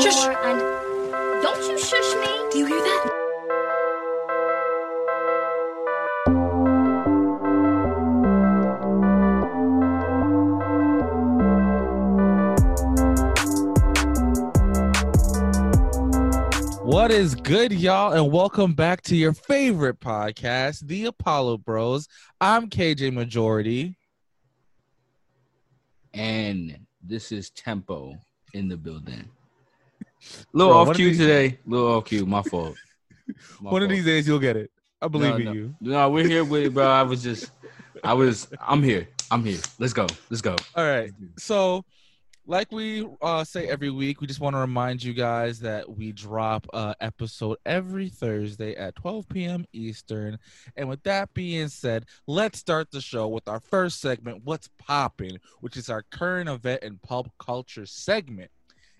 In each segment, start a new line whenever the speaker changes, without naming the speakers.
Shush.
more and don't you shush me.
Do you hear that?
What is good, y'all, and welcome back to your favorite podcast, The Apollo Bros. I'm KJ Majority.
and this is tempo in the building. Little
Bro,
off cue today. Little off cue. My fault. My
One of these days, you'll get it. I believe
no,
in
no.
you.
No, we're here with it, bro. I was just, I was, I'm here. I'm here. Let's go. Let's go.
All right. So, like we uh, say every week, we just want to remind you guys that we drop a episode every Thursday at 12 p.m. Eastern. And with that being said, let's start the show with our first segment, What's Popping, which is our current event and pop culture segment.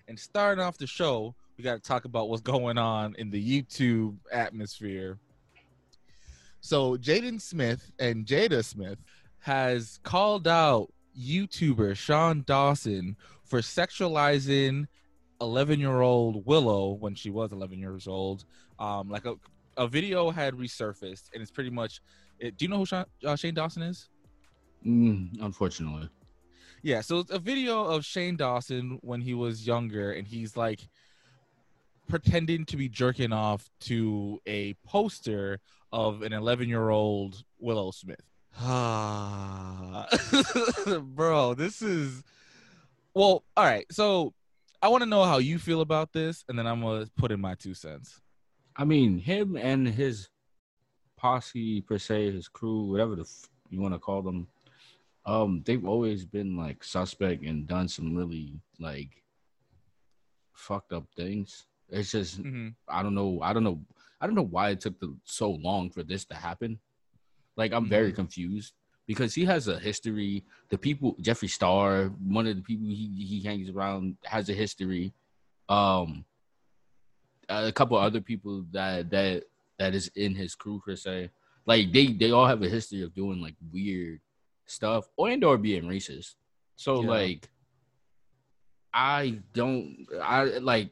And starting off the show, we got to talk about what's going on in the YouTube atmosphere. So, Jaden Smith and Jada Smith has called out YouTuber Sean Dawson for sexualizing 11 year old Willow when she was 11 years old. Um, like a, a video had resurfaced, and it's pretty much. It, do you know who Sean, uh, Shane Dawson is?
Mm, unfortunately,
Yeah, so it's a video of Shane Dawson when he was younger, and he's like pretending to be jerking off to a poster of an 11 year old Willow Smith. Ah, bro, this is well. All right, so I want to know how you feel about this, and then I'm gonna put in my two cents.
I mean him and his posse per se, his crew, whatever the f- you want to call them. Um, they've always been like suspect and done some really like fucked up things. It's just
Mm-hmm.
I don't know. I don't know. I don't know why it took the, so long for this to happen. Like I'm very
Mhm.
confused because he has a history. The people, Jeffree Star, one of the people he he hangs around, has a history. Um, a couple other people that that that is in his crew per se. Like they they all have a history of doing like weird stuff or and or being racist. So
Yeah.
like, I don't. I like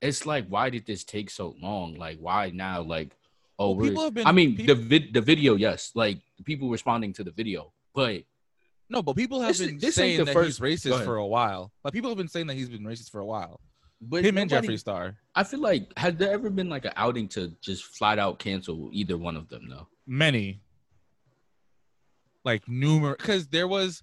it's like why did this take so long like why now like oh
Well, people have been-
i mean
peop-
the vid the video yes like people responding to the video but
No, but people have
This-
been
this
saying
the
that
first-
he's racist for a while. Like people have been saying that he's been racist for a while.
but
Him and
nobody-
Jeffree Star.
i feel like has there ever been like an outing to just flat out cancel either one of them though
many like numerous because there was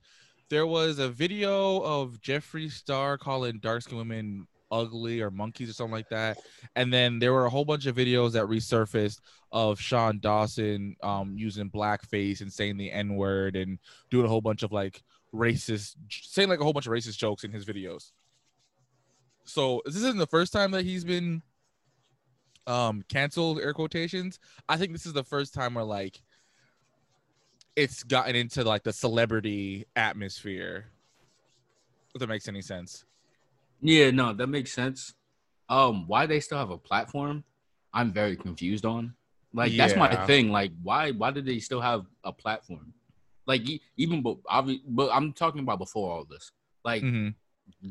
there was a video of jeffree star calling dark skinned women ugly or monkeys or something like that. And then there were a whole bunch of videos that resurfaced of sean dawson um using blackface and saying the n-word and doing a whole bunch of like racist saying like a whole bunch of racist jokes in his videos. So this isn't the first time that he's been um canceled air quotations. I think this is the first time where like it's gotten into like the celebrity atmosphere. If that makes any sense.
Yeah no that makes sense. Um why they still have a platform i'm very confused on. Like that's my thing. Like why why did they still have a platform? Like even but obvi- but i'm talking about before all this. Like
Mhm.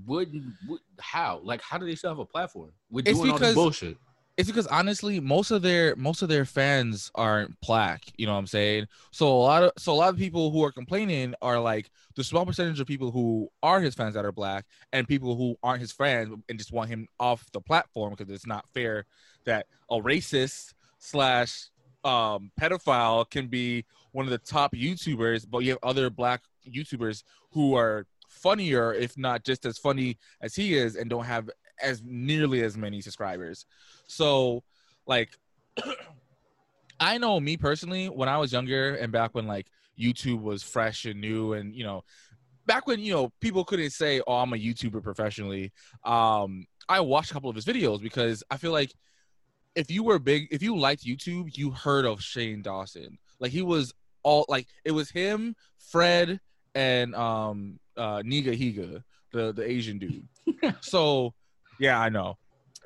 would, would how? Like how do they still have a platform?
It's
doing all this bullshit
it's because honestly most of their most of their fans aren't black you know what i'm saying? So a lot of so a lot of people who are complaining are like the small percentage of people who are his fans that are black and people who aren't his fans and just want him off the platform because it's not fair that a racist slash um pedophile can be one of the top youtubers but you have other black youtubers who are funnier if not just as funny as he is and don't have as nearly as many subscribers. So like I know me personally when I was younger and back when like YouTube was fresh and new and you know back when you know people couldn't say oh I'm a YouTuber professionally um I watched a couple of his videos because I feel like if you were big if you liked YouTube you heard of Shane Dawson. Like he was all like it was him Fred and um uh Nigahiga the the Asian dude. So yeah I know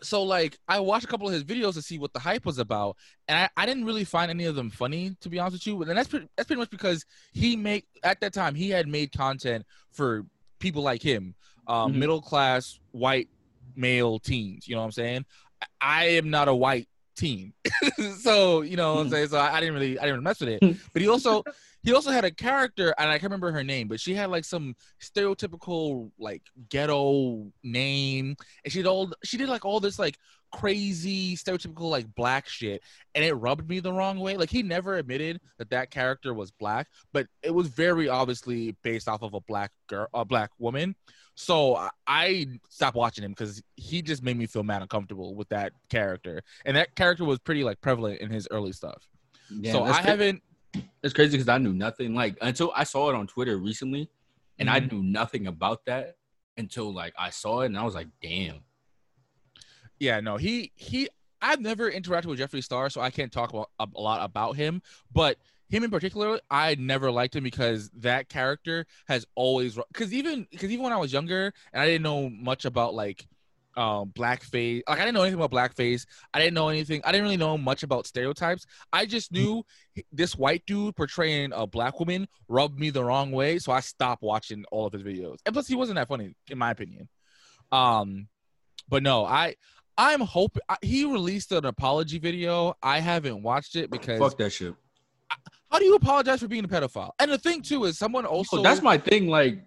so like I watched a couple of his videos to see what the hype was about, and I, I didn't really find any of them funny to be honest with you. And that's pretty, that's pretty much because he made at that time he had made content for people like him, um,
Mhm.
middle class white male teens. You know what I'm saying? I, I am not a white teen, so you know what I'm saying. So I, I didn't really I didn't really mess with it. But he also he also had a character, and I can't remember her name, but she had like some stereotypical like ghetto name, and she did all she did like all this like crazy stereotypical like black shit, and it rubbed me the wrong way. Like he never admitted that that character was black, but it was very obviously based off of a black girl, a black woman. So I- I stopped watching him because he just made me feel mad uncomfortable with that character, and that character was pretty like prevalent in his early stuff.
Yeah,
so I
cra-
haven't.
It's crazy because I knew nothing. Like until I saw it on Twitter recently, and I
Mhm.
knew nothing about that until like I saw it, and I was like, damn.
Yeah, no, he he. I've never interacted with Jeffree Star, so I can't talk about a, a lot about him. But him in particular, I never liked him because that character has always because even because even when I was younger and I didn't know much about like um blackface like i didn't know anything about blackface i didn't know anything i didn't really know much about stereotypes i just knew this white dude portraying a black woman rubbed me the wrong way so i stopped watching all of his videos and plus he wasn't that funny in my opinion um but no i i'm hoping he released an apology video i haven't watched it because
Fuck that shit.
how do you apologize for being a pedophile and the thing too is someone also
So that's my thing. Like,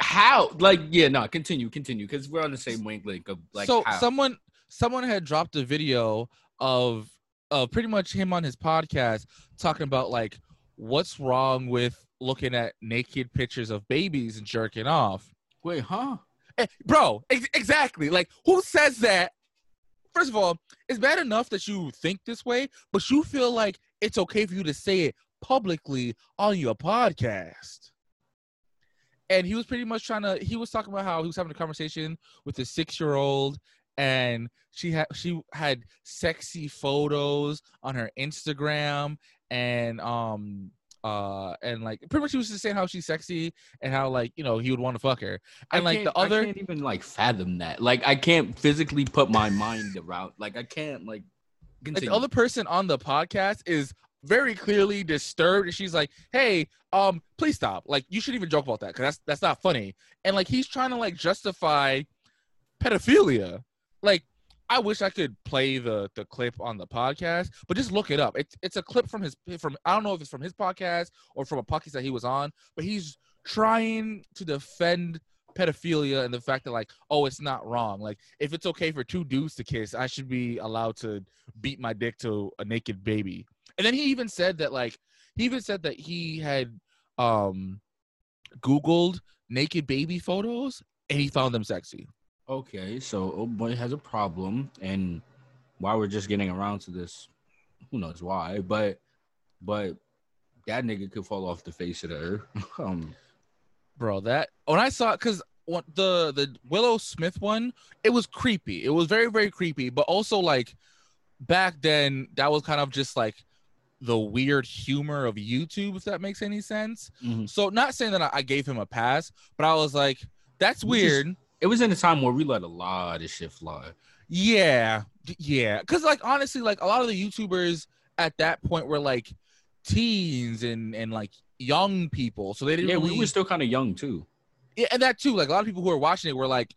how? Like, yeah, no, continue, continue, because we're on the same wavelength of like.
so
how.
someone someone had dropped a video of of pretty much him on his podcast talking about like what's wrong with looking at naked pictures of babies and jerking off
wait, huh?
Eh, bro ex- exactly. Like who says that? First of all it's bad enough that you think this way but you feel like it's okay for you to say it publicly on your podcast. And he was pretty much trying to he was talking about how he was having a conversation with a six year old and she had she had sexy photos on her instagram and um uh and like pretty much she was just saying how she's sexy and how like you know he would want to fuck her
I
and like the other
I can't even like fathom that. Like, I can't physically put my mind around. Like, I can't like.
like the other person on the podcast is very clearly disturbed and she's like hey um please stop like you should even joke about that because that's that's not funny and like he's trying to like justify pedophilia like i wish i could play the the clip on the podcast but just look it up. It's it's a clip from his from i don't know if it's from his podcast or from a podcast that he was on but he's trying to defend pedophilia and the fact that like oh it's not wrong. Like if it's okay for two dudes to kiss i should be allowed to beat my dick to a naked baby. And then he even said that like he even said that he had um googled naked baby photos and he found them sexy
Okay, so old boy has a problem, and why we're just getting around to this, who knows why? But, but that nigga could fall off the face of the earth. um,
bro that when i saw because the the willow smith one it was creepy it was very very creepy but also like back then that was kind of just like the weird humor of youtube if that makes any sense
mhm.
so not saying that i, I gave him a pass but i was like that's weird
it was in a time where we let a lot of shit fly.
Yeah, yeah. Because like honestly, like a lot of the YouTubers at that point were like teens and and like young people, so they didn't.
Yeah,
really,
we were still kind of young too.
yeah, and that too. Like a lot of people who were watching it were like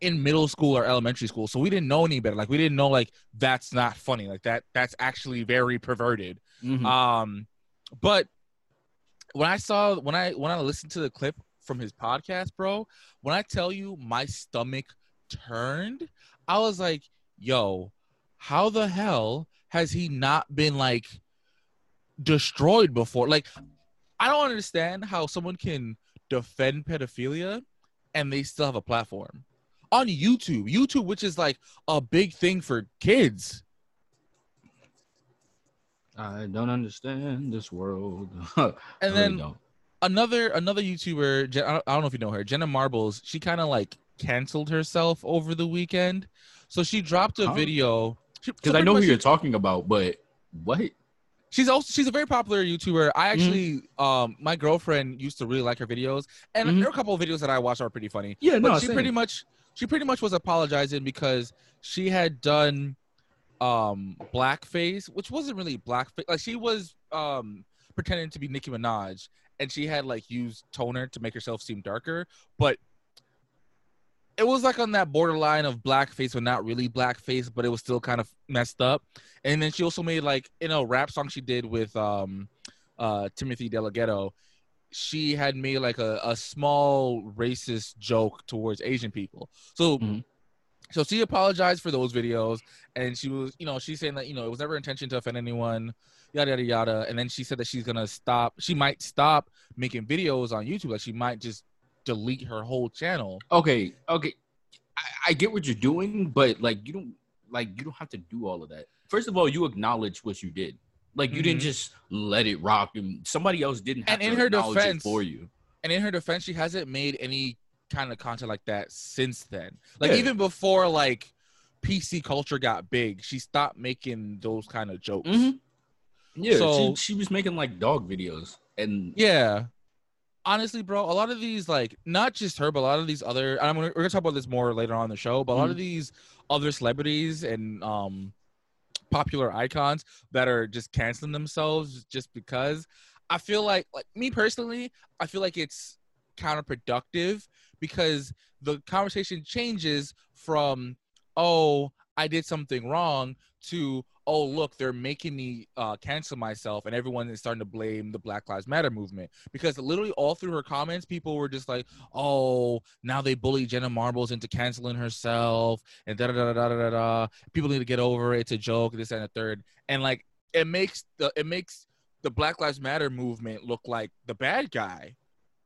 in middle school or elementary school, so we didn't know any better. Like we didn't know like that's not funny. Like that that's actually very perverted.
Mhm.
Um, but when I saw when I when I listened to the clip from his podcast, bro, when I tell you my stomach turned, I was like, "Yo, how the hell has he not been like destroyed before?" Like, I don't understand how someone can defend pedophilia and they still have a platform on YouTube. YouTube, which is like a big thing for kids.
I don't understand this world.
And
really
then
don't.
Another another YouTuber, Jen, I don't- I don't know if you know her, Jenna Marbles. She kind of like canceled herself over the weekend, so she dropped a video.
because I know who you're talking about, but what?
She's also she's a very popular YouTuber. I actually, um, my girlfriend used to really like her videos, and
Mhm.
there are a couple of videos that I watched are pretty funny.
Yeah,
But
no,
she
same.
pretty much she pretty much was apologizing because she had done um blackface, which wasn't really blackface. Like she was um pretending to be Nicki Minaj, and she had like used toner to make herself seem darker. But it was like on that borderline of blackface, but not really blackface, but it was still kind of messed up. And then she also made like in a rap song she did with um uh Timothy DeLaGhetto, she had made like a, a small racist joke towards Asian people. So
Mhm.
so she apologized for those videos and she was, you know, she's saying that, you know, it was never intention to offend anyone, yada yada yada. And then she said that she's gonna stop she might stop making videos on YouTube. Like she might just delete her whole channel.
Okay, okay. I, I get what you're doing, but like you don't like you don't have to do all of that. First of all, you acknowledge what you did. Like you didn't
Mhm.
just let it rock, and somebody else didn't have
And
to
in her defense-
for you.
And in her defense, she hasn't made any kind of content like that since then. Like
Yeah.
even before like PC culture got big, she stopped making those kind of jokes.
Mhm. Yeah,
So-
she, she was making like dog videos, and
Yeah. Honestly, bro, a lot of these, like, not just her, but a lot of these other, and I'm gonna, we're gonna talk about this more later on in the show, but a lot of these other celebrities and um popular icons that are just canceling themselves just because I feel like, like me personally, I feel like it's counterproductive because the conversation changes from, oh, I did something wrong to, oh, look, they're making me uh, cancel myself, and everyone is starting to blame the Black Lives Matter movement because literally all through her comments, people were just like, oh, now they bully Jenna Marbles into canceling herself, and da da da da da da. People need to get over it. It's a joke. This and a third, and like it makes the it makes the Black Lives Matter movement look like the bad guy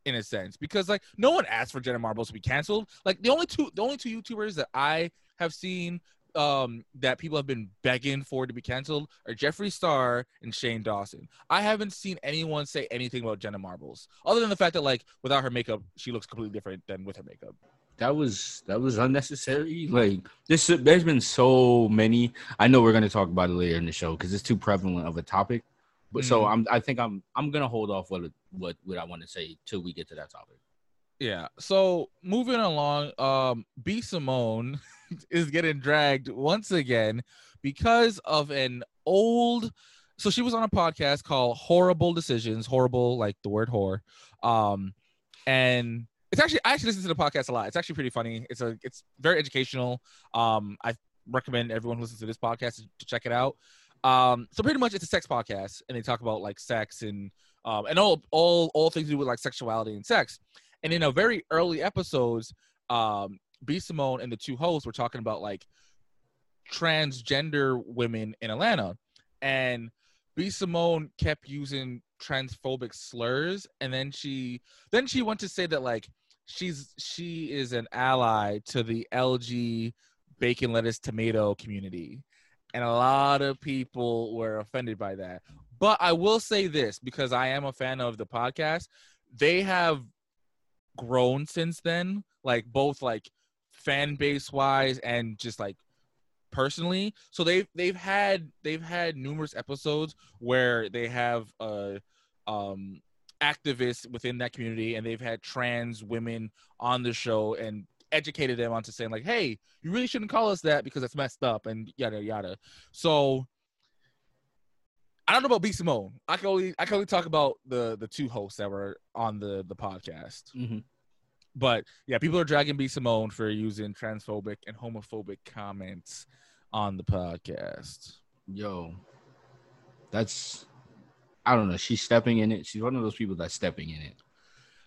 in a sense because like no one asked for Jenna Marbles to be canceled. Like the only two the only two YouTubers that I have seen um that people have been begging for to be canceled are Jeffree Star and Shane Dawson. I haven't seen anyone say anything about Jenna Marbles other than the fact that like without her makeup she looks completely different than with her makeup.
that was that was unnecessary. Like this, there's been so many. I know we're gonna talk about it later in the show because it's too prevalent of a topic. But so
Mhm.
I'm, I think I'm, I'm gonna hold off what what what I want to say till we get to that topic.
Yeah. So moving along, um, B Simone is getting dragged once again because of an old. So she was on a podcast called Horrible Decisions. Horrible, like the word whore. Um, and it's actually I actually listen to the podcast a lot. It's actually pretty funny. It's a it's very educational. Um, I recommend everyone who listens to this podcast to check it out. Um, so pretty much it's a sex podcast, and they talk about like sex and um and all all all things to do with like sexuality and sex. And in a very early episodes, um, B Simone and the two hosts were talking about like transgender women in Atlanta, and B Simone kept using transphobic slurs, and then she then she went to say that like she's she is an ally to the LG bacon lettuce tomato community, and a lot of people were offended by that. But I will say this because I am a fan of the podcast, they have grown since then, like both like fan base wise and just like personally. So they've they've had they've had numerous episodes where they have uh um activists within that community and they've had trans women on the show and educated them onto saying like hey you really shouldn't call us that because it's messed up and yada yada so I don't know about B Simone. I can only I can only talk about the the two hosts that were on the the podcast.
Mm-hmm.
But yeah, people are dragging B Simone for using transphobic and homophobic comments on the podcast.
Yo, that's I don't know. She's stepping in it. She's one of those people that's stepping in it.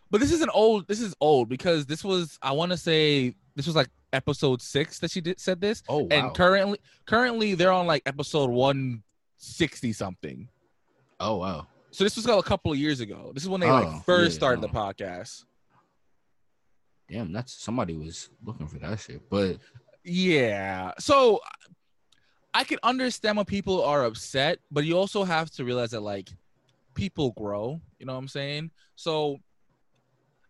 But this is an old this is old because this was I want to say this was like episode 6 that she did said this
Oh wow.
and currently currently they're on like episode 160 something.
oh wow.
So this was a couple of years ago. This is when they
Oh,
like first
yeah,
started
no.
the podcast.
Damn, that's somebody was looking for that shit. But
Yeah. So I can understand when people are upset, but you also have to realize that like people grow, you know what I'm saying? So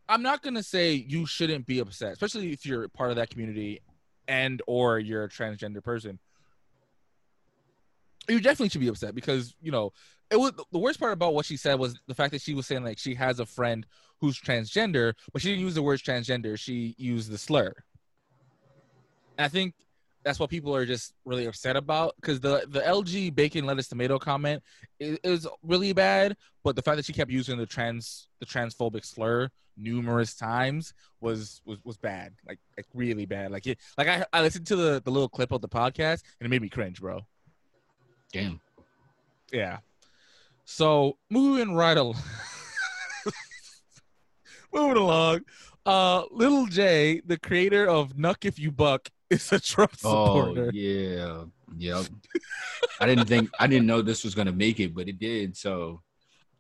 I'm not to say you shouldn't be upset, especially if you're part of that community and or you're a transgender person. You definitely should be upset because, you know, it was the worst part about what she said was the fact that she was saying like she has a friend who's transgender, but she didn't use the word transgender, she used the slur. And I think that's what people are just really upset about because the the LG bacon lettuce tomato comment is, is really bad, but the fact that she kept using the trans the transphobic slur numerous times was was was bad, like like really bad. Like it, like I I listened to the the little clip of the podcast and it made me cringe, bro.
Damn.
Yeah. So moving right along, moving along. Uh, Little J, the creator of Knuck If You Buck, is a Trump supporter.
Oh yeah, yep. I didn't think I didn't know this was gonna make it, but it did. So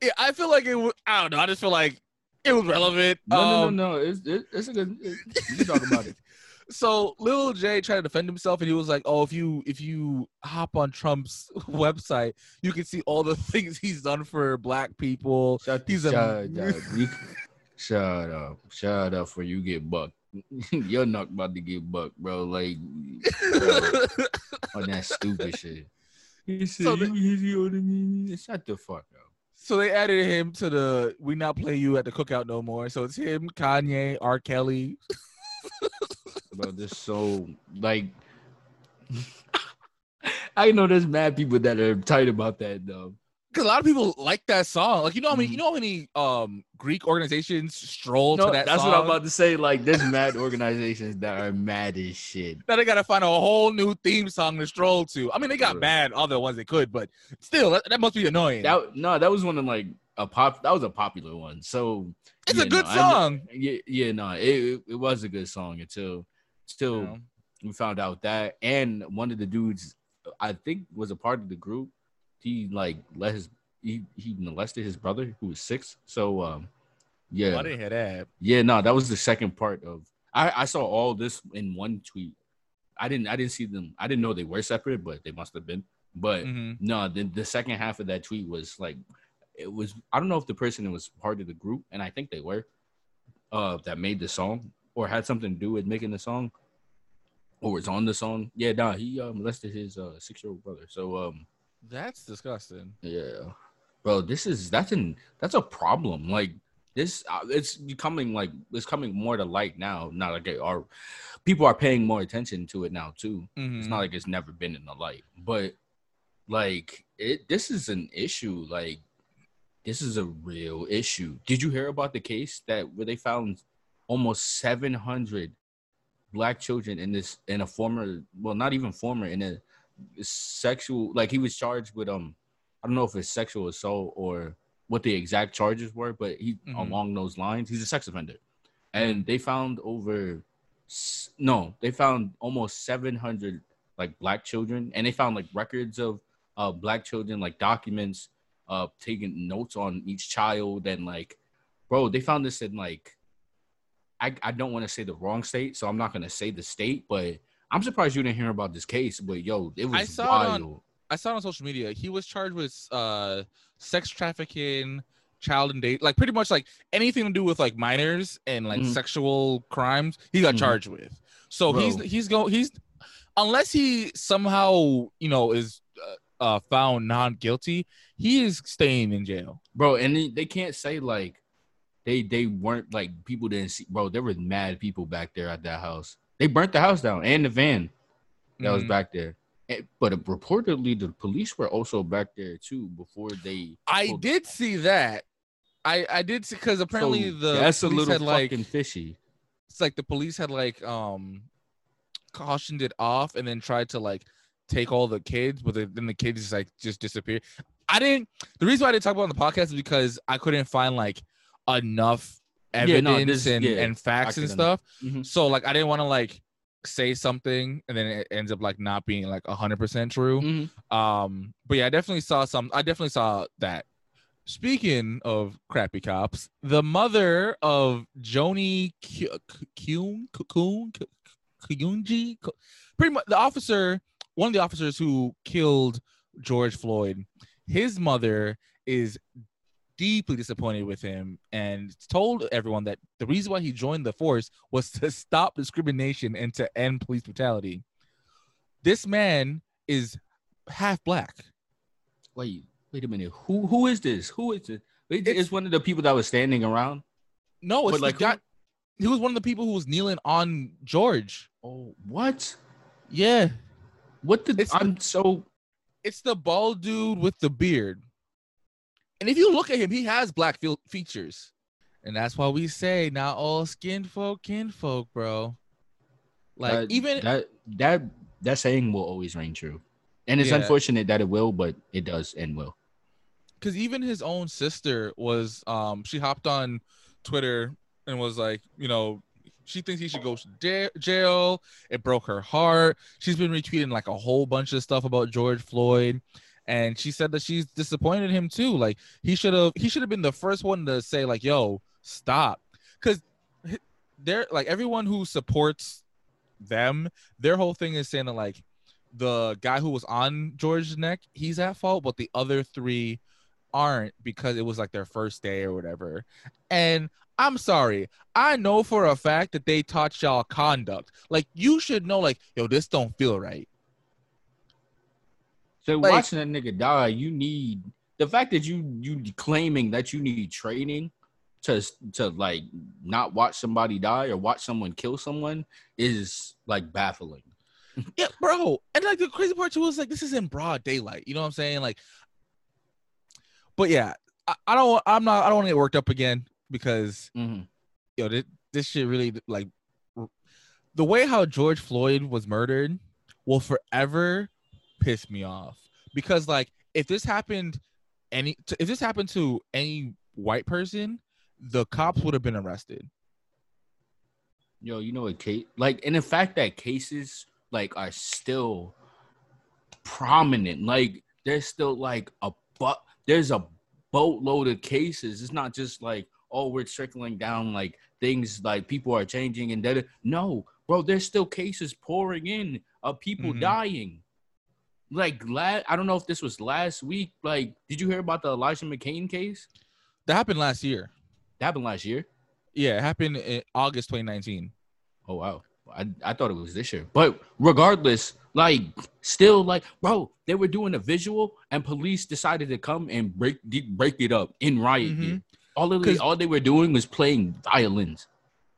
Yeah, I feel like it. Was, I don't know. I just feel like it was relevant.
no,
Um,
no, no, no. It's it, it's a good. It, you talk about it.
So Lil J tried to defend himself, and he was like, "Oh, if you if you hop on Trump's website, you can see all the things he's done for black people."
Shut,
He's a-
shut up. You- shut up. Shut up for you get bucked. You're not about to get bucked, bro. Like bro, on that stupid shit. He said,
So the-
"You- you- you- Shut the fuck up.
So they added him to the "We Not Play You at the Cookout No More." So it's him, Kanye, R. Kelly.
Bro, this so like I know there's mad people that are tight about that though.
Because a lot of people like that song. Like you know how many
Mhm.
you know how many um Greek organizations stroll
No,
to that
that's
song.
what I'm about to say. Like, there's mad organizations that are mad as shit.
Now they gotta find a whole new theme song to stroll to. I mean, they got
Right.
bad other ones they could, but still, that, that must be annoying.
That no, that was one of like a pop. That was a popular one. So
it's
yeah,
a good
no, I-
song.
yeah, yeah, no, it, it it was a good song until still
you know?
we found out that and one of the dudes I think was a part of the group. He like let his he he molested his brother who was six. So um yeah.
Oh, I didn't hear that.
Yeah, no, that was the second part of. I I saw all this in one tweet. I didn't I didn't see them. I didn't know they were separate, but they must have been. But
Mhm.
no, the the second half of that tweet was like, it was. I don't know if the person was part of the group, and I think they were, uh, that made the song or had something to do with making the song, or was on the song. Yeah, nah, he uh, molested his uh six year old brother. So um,
That's disgusting.
yeah, bro, this is that's an that's a problem. Like this, uh, it's becoming like it's coming more to light now. Not like they are, people are paying more attention to it now too. It's
Mhm.
not like it's never been in the light, but like it, this is an issue. Like this is a real issue. Did you hear about the case that where they found almost seven hundred black children in this in a former, well, not even former, in a sexual like he was charged with um I don't know if it's sexual assault or what the exact charges were, but he
Mhm.
along those lines, he's a sex offender. And they found over no, they found almost 700 like black children and they found like records of uh black children like documents uh taking notes on each child and like bro, they found this in like I, I don't want to say the wrong state, so I'm not gonna say the state, but I'm surprised you didn't hear about this case. But yo, it was
I saw
wild.
on- I saw it on social media. He was charged with uh sex trafficking, child and date, like pretty much like anything to do with like minors and like
Mhm.
sexual crimes. He got
Mhm.
charged with. So he's
Bro.
he's going he's unless he somehow you know is uh, uh found non guilty, he is staying in jail.
bro. And they, they can't say like they they weren't like people didn't see, bro. There were mad people back there at that house. They burnt the house down and the van that was
Mhm.
back there. And- but reportedly, the police were also back there too before they.
I did see that. I I did see because apparently
So
the
that's a little
had like
fucking fishy.
it's like the police had like um cautioned it off and then tried to like take all the kids, but then the kids just like just disappeared. I didn't. The reason why I didn't talk about it on the podcast is because I couldn't find like enough
Yeah,
evidence
no, this-
and
yeah,
and facts and stuff.
Mhm.
So like I didn't want to like say something and then it ends up like not being like hundred percent true.
Mhm.
Um, but yeah, I definitely saw some. I definitely saw that. Speaking of crappy cops, the mother of Joni Kyung Kyung Kyunji, pretty much the officer, one of the officers who killed George Floyd, his mother is deeply disappointed with him and told everyone that the reason why he joined the force was to stop discrimination and to end police brutality. This man is half black.
Wait, wait a minute. Who who is this? Who is it? Wait,
It's-
It's one of the people that was standing around.
No, it's like
like,
the
who-
guy. He was one of the people who was kneeling on George.
Oh, what?
Yeah,
What the?
It's-
I'm so.
it's the bald dude with the beard. And if you look at him, he has black fe- features. And that's why we say not all skin folk kinfolk, bro. Like even
that that that saying will always reign true, and it's
Yeah.
unfortunate that it will, but it does and will.
because even his own sister was um she hopped on Twitter and was like, you know, she thinks he should go to jail. It broke her heart. She's been retweeting like a whole bunch of stuff about George Floyd. And she said that she's disappointed him too. Like he should have he should have been the first one to say, like, yo, stop. Cause they're like everyone who supports them, their whole thing is saying that like the guy who was on George's neck, he's at fault, but the other three aren't because it was like their first day or whatever. And I'm sorry, I know for a fact that they taught y'all conduct. Like you should know, like, yo, this don't feel right.
So
Like-
watching that nigga die, you need the fact that you you claiming that you need training to to like not watch somebody die or watch someone kill someone is like baffling.
Yeah, bro. And like the crazy part too is like this is in broad daylight. You know what I'm saying? Like, but yeah, I, I don't. I'm not. I don't want to get worked up again because
Mhm.
yo, this, this shit really like the way how George Floyd was murdered will forever piss me off because like if this happened any if this happened to any white person, the cops would have been arrested.
Yo, you know what Kate? like and the fact that cases like are still prominent, like there's still like a but there's a boatload of cases. It's not just like oh we're trickling down like things like people are changing and that no, bro, there's still cases pouring in of people
Mhm.
dying. Like last, I don't know if this was last week. Like, did you hear about the Elijah McClain case?
That happened last year.
That happened last year.
Yeah, it happened in August 2019.
Oh wow. I, I thought it was this year. But regardless, like still like bro, they were doing a visual and police decided to come and break break it up in riot
Mhm.
gear. All of all they were doing was playing violins.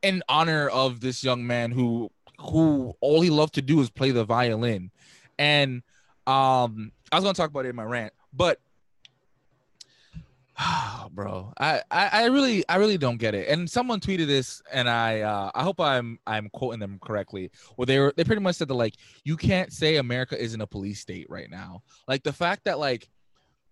in honor of this young man who who all he loved to do was play the violin and um i was gonna talk about it in my rant but bro I, I i really i really don't get it. And someone tweeted this and i uh i hope i'm i'm quoting them correctly Well, they were they pretty much said that like you can't say america isn't a police state right now. Like the fact that like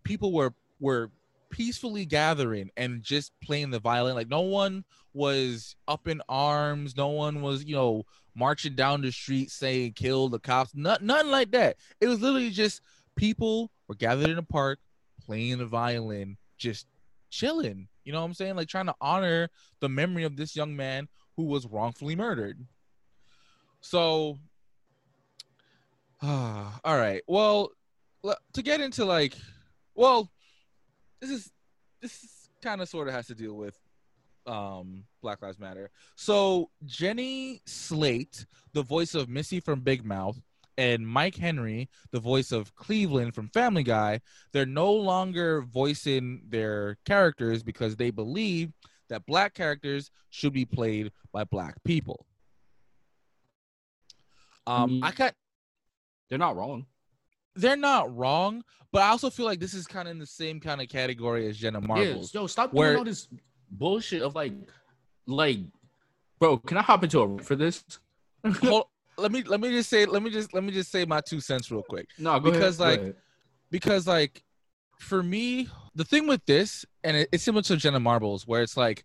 people were were peacefully gathering and just playing the violin like no one was up in arms no one was you know marching down the street saying kill the cops not, nothing like that. It was literally just people were gathered in a park playing the violin just chilling. You know what i'm saying? Like trying to honor the memory of this young man who was wrongfully murdered. So all right. Well to get into like well this is this kind of sort of has to deal with um Black Lives Matter. So Jenny Slate, the voice of Missy from Big Mouth, and Mike Henry, the voice of Cleveland from Family Guy, they're no longer voicing their characters because they believe that black characters should be played by black people. Um,
Mm.
I got
They're not wrong.
they're not wrong, but I also feel like this is kind of in the same kind of category as Jenna Marbles.
Yeah, yo, stop
Where-
doing all this bullshit of like like bro, can I hop into a room for this?
Hold, let me let me just say let me just let me just say my two cents real quick.
No, go
Because,
ahead.
like, because like for me the thing with this and it, it's similar to jenna marbles where it's like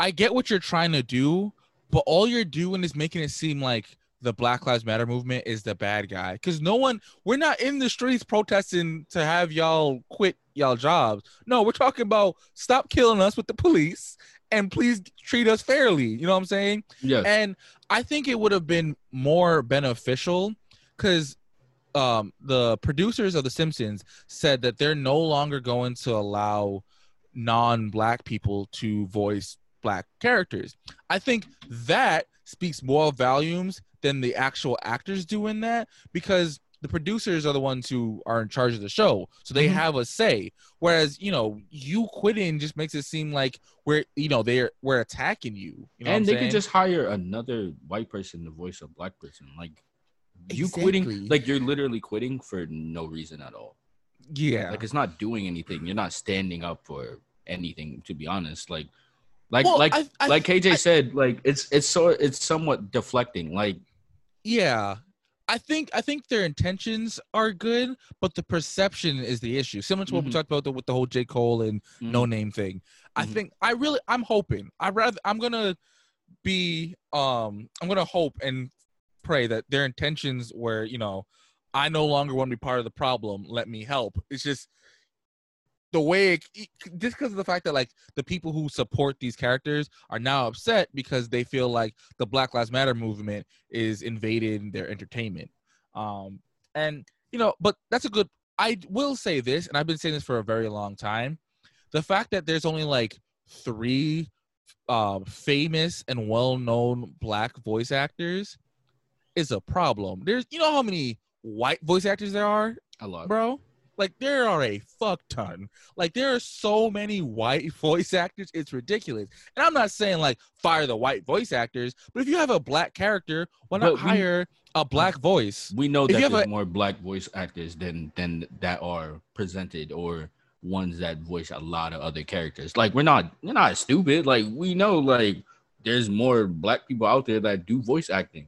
i get what you're trying to do but all you're doing is making it seem like the black lives matter movement is the bad guy because no one we're not in the streets protesting to have y'all quit y'all jobs no we're talking about stop killing us with the police and please treat us fairly you know what i'm saying
yes.
and I think it would have been more beneficial because um, the producers of The Simpsons said that they're no longer going to allow non-black people to voice black characters. I think that speaks more volumes than the actual actors doing that because the producers are the ones who are in charge of the show, so they
Mhm.
have a say. Whereas you know, you quitting just makes it seem like we're you know they're we're attacking you. you know
and they
saying?
could just hire another white person to voice a black person. Like you quitting, like you're literally quitting for no reason at all.
yeah
Like it's not doing anything. You're not standing up for anything. To be honest, like Like
Well,
like
I- I-
like KJ
I-
said, like it's it's so it's somewhat deflecting. Like
Yeah. I think I think their intentions are good, but the perception is the issue. Similar to what we
Mhm.
talked about the, with the whole J. Cole and Noname thing. I
Mhm.
think I really I'm hoping. I rather I'm gonna be um I'm gonna hope and pray that their intentions were, you know, I no longer want to be part of the problem. Let me help. It's just the way it, just because of the fact that like the people who support these characters are now upset because they feel like the Black Lives Matter movement is invading their entertainment. Um, and you know, but that's a good. I will say this, and I've been saying this for a very long time. The fact that there's only like three um, famous and well-known black voice actors is a problem. There's, you know, how many white voice actors there are
a lot.
bro. Like there are a fuck ton. Like there are so many white voice actors, it's ridiculous. And I'm not saying like fire the white voice actors, but if you have a black character, why not
we-
hire a black voice?
We know
If
that there's
a-
more black voice actors than than that are presented or ones that voice a lot of other characters. Like we're not we're not stupid. Like we know like there's more black people out there that do voice acting.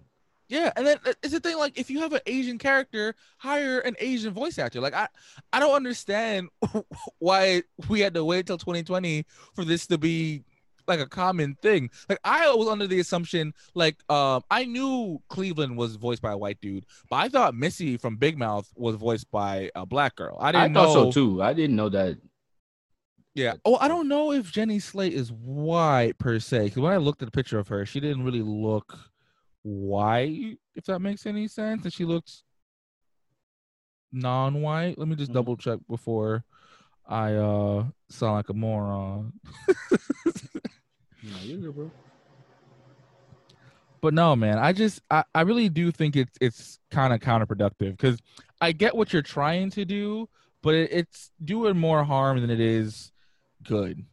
Yeah, and then uh, it's the thing like if you have an Asian character, hire an Asian voice actor. Like I, I don't understand why we had to wait till 2020 for this to be like a common thing. Like I was under the assumption like um I knew Cleveland was voiced by a white dude, but I thought Missy from Big Mouth was voiced by a black girl. I
I,
didn't
thought
know.
so too. I didn't know that.
Yeah. Oh, I don't know if Jenny Slate is white per se. Because when I looked at the picture of her, she didn't really look white, if that makes any sense. And she looks non-white. Let me just
Mhm.
double check before I uh sound like a moron.
No, you're good, bro.
But no, man, I just I, I really do think it's it's kind of counterproductive because I get what you're trying to do, but it, it's doing more harm than it is good.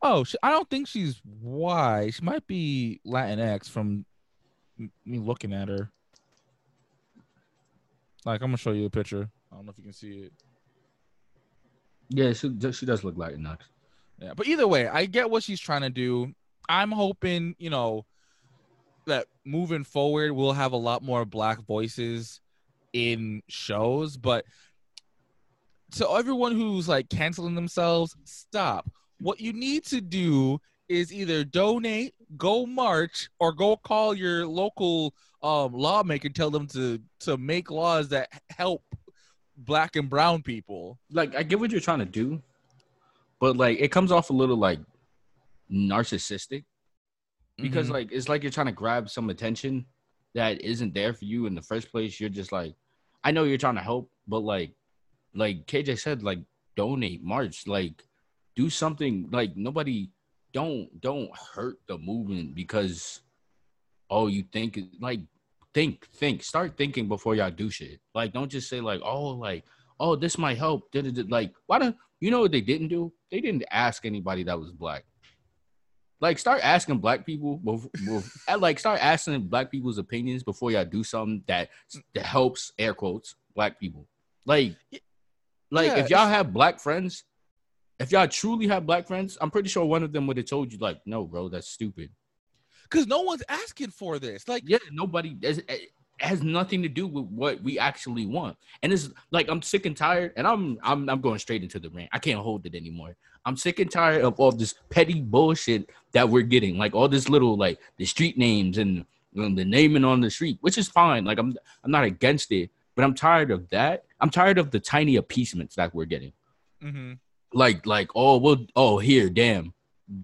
Oh, sh I don't think she's white. She might be Latinx from me looking at her. Like I'm gonna show you a picture. I don't know if you can see it.
Yeah, she does- she does look like Knox.
Yeah, but either way, I get what she's trying to do. I'm hoping, you know, that moving forward, we'll have a lot more black voices in shows. But to everyone who's like canceling themselves, stop. What you need to do is either donate, go march, or go call your local um, lawmaker, and tell them to to make laws that help black and brown people.
Like I get what you're trying to do, but like it comes off a little like narcissistic because
Mhm.
like it's like you're trying to grab some attention that isn't there for you in the first place. You're just like, I know you're trying to help, but like, like KJ said, like donate, march, like do something. Like nobody, don't don't hurt the movement because oh you think like think think start thinking before y'all do shit. Like don't just say like oh like oh this might help. Like why don't you know what they didn't do? They didn't ask anybody that was black. Like start asking black people, bef- bef- like start asking black people's opinions before y'all do something that that helps air quotes black people. Like, like
yeah,
if y'all have black friends, if y'all truly have black friends, I'm pretty sure one of them would have told you like, no, bro, that's stupid.
because no one's asking for this. Like,
Yeah, nobody. It has nothing to do with what we actually want. And it's like I'm sick and tired, and I'm I'm I'm going straight into the rant. I can't hold it anymore. I'm sick and tired of all this petty bullshit that we're getting, like all this little like the street names and, and the naming on the street, which is fine. Like I'm I'm not against it, but I'm tired of that. I'm tired of the tiny appeasements that we're getting.
mm-hmm.
Like like oh well oh here damn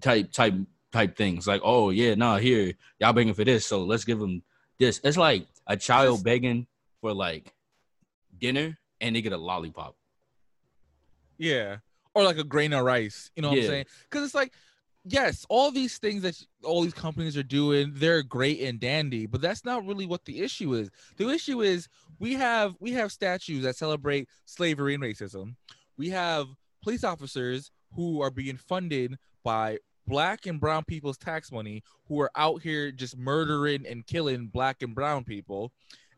type type type things like oh yeah nah here y'all begging for this so let's give them this. It's like a child begging for like dinner and they get a lollipop.
Yeah. Or like a grain of rice. You know what I'm saying? Because it's like, yes, all these things that all these companies are doing, they're great and dandy, but that's not really what the issue is. The issue is we have we have statues that celebrate slavery and racism. We have police officers who are being funded by black and brown people's tax money who are out here just murdering and killing black and brown people.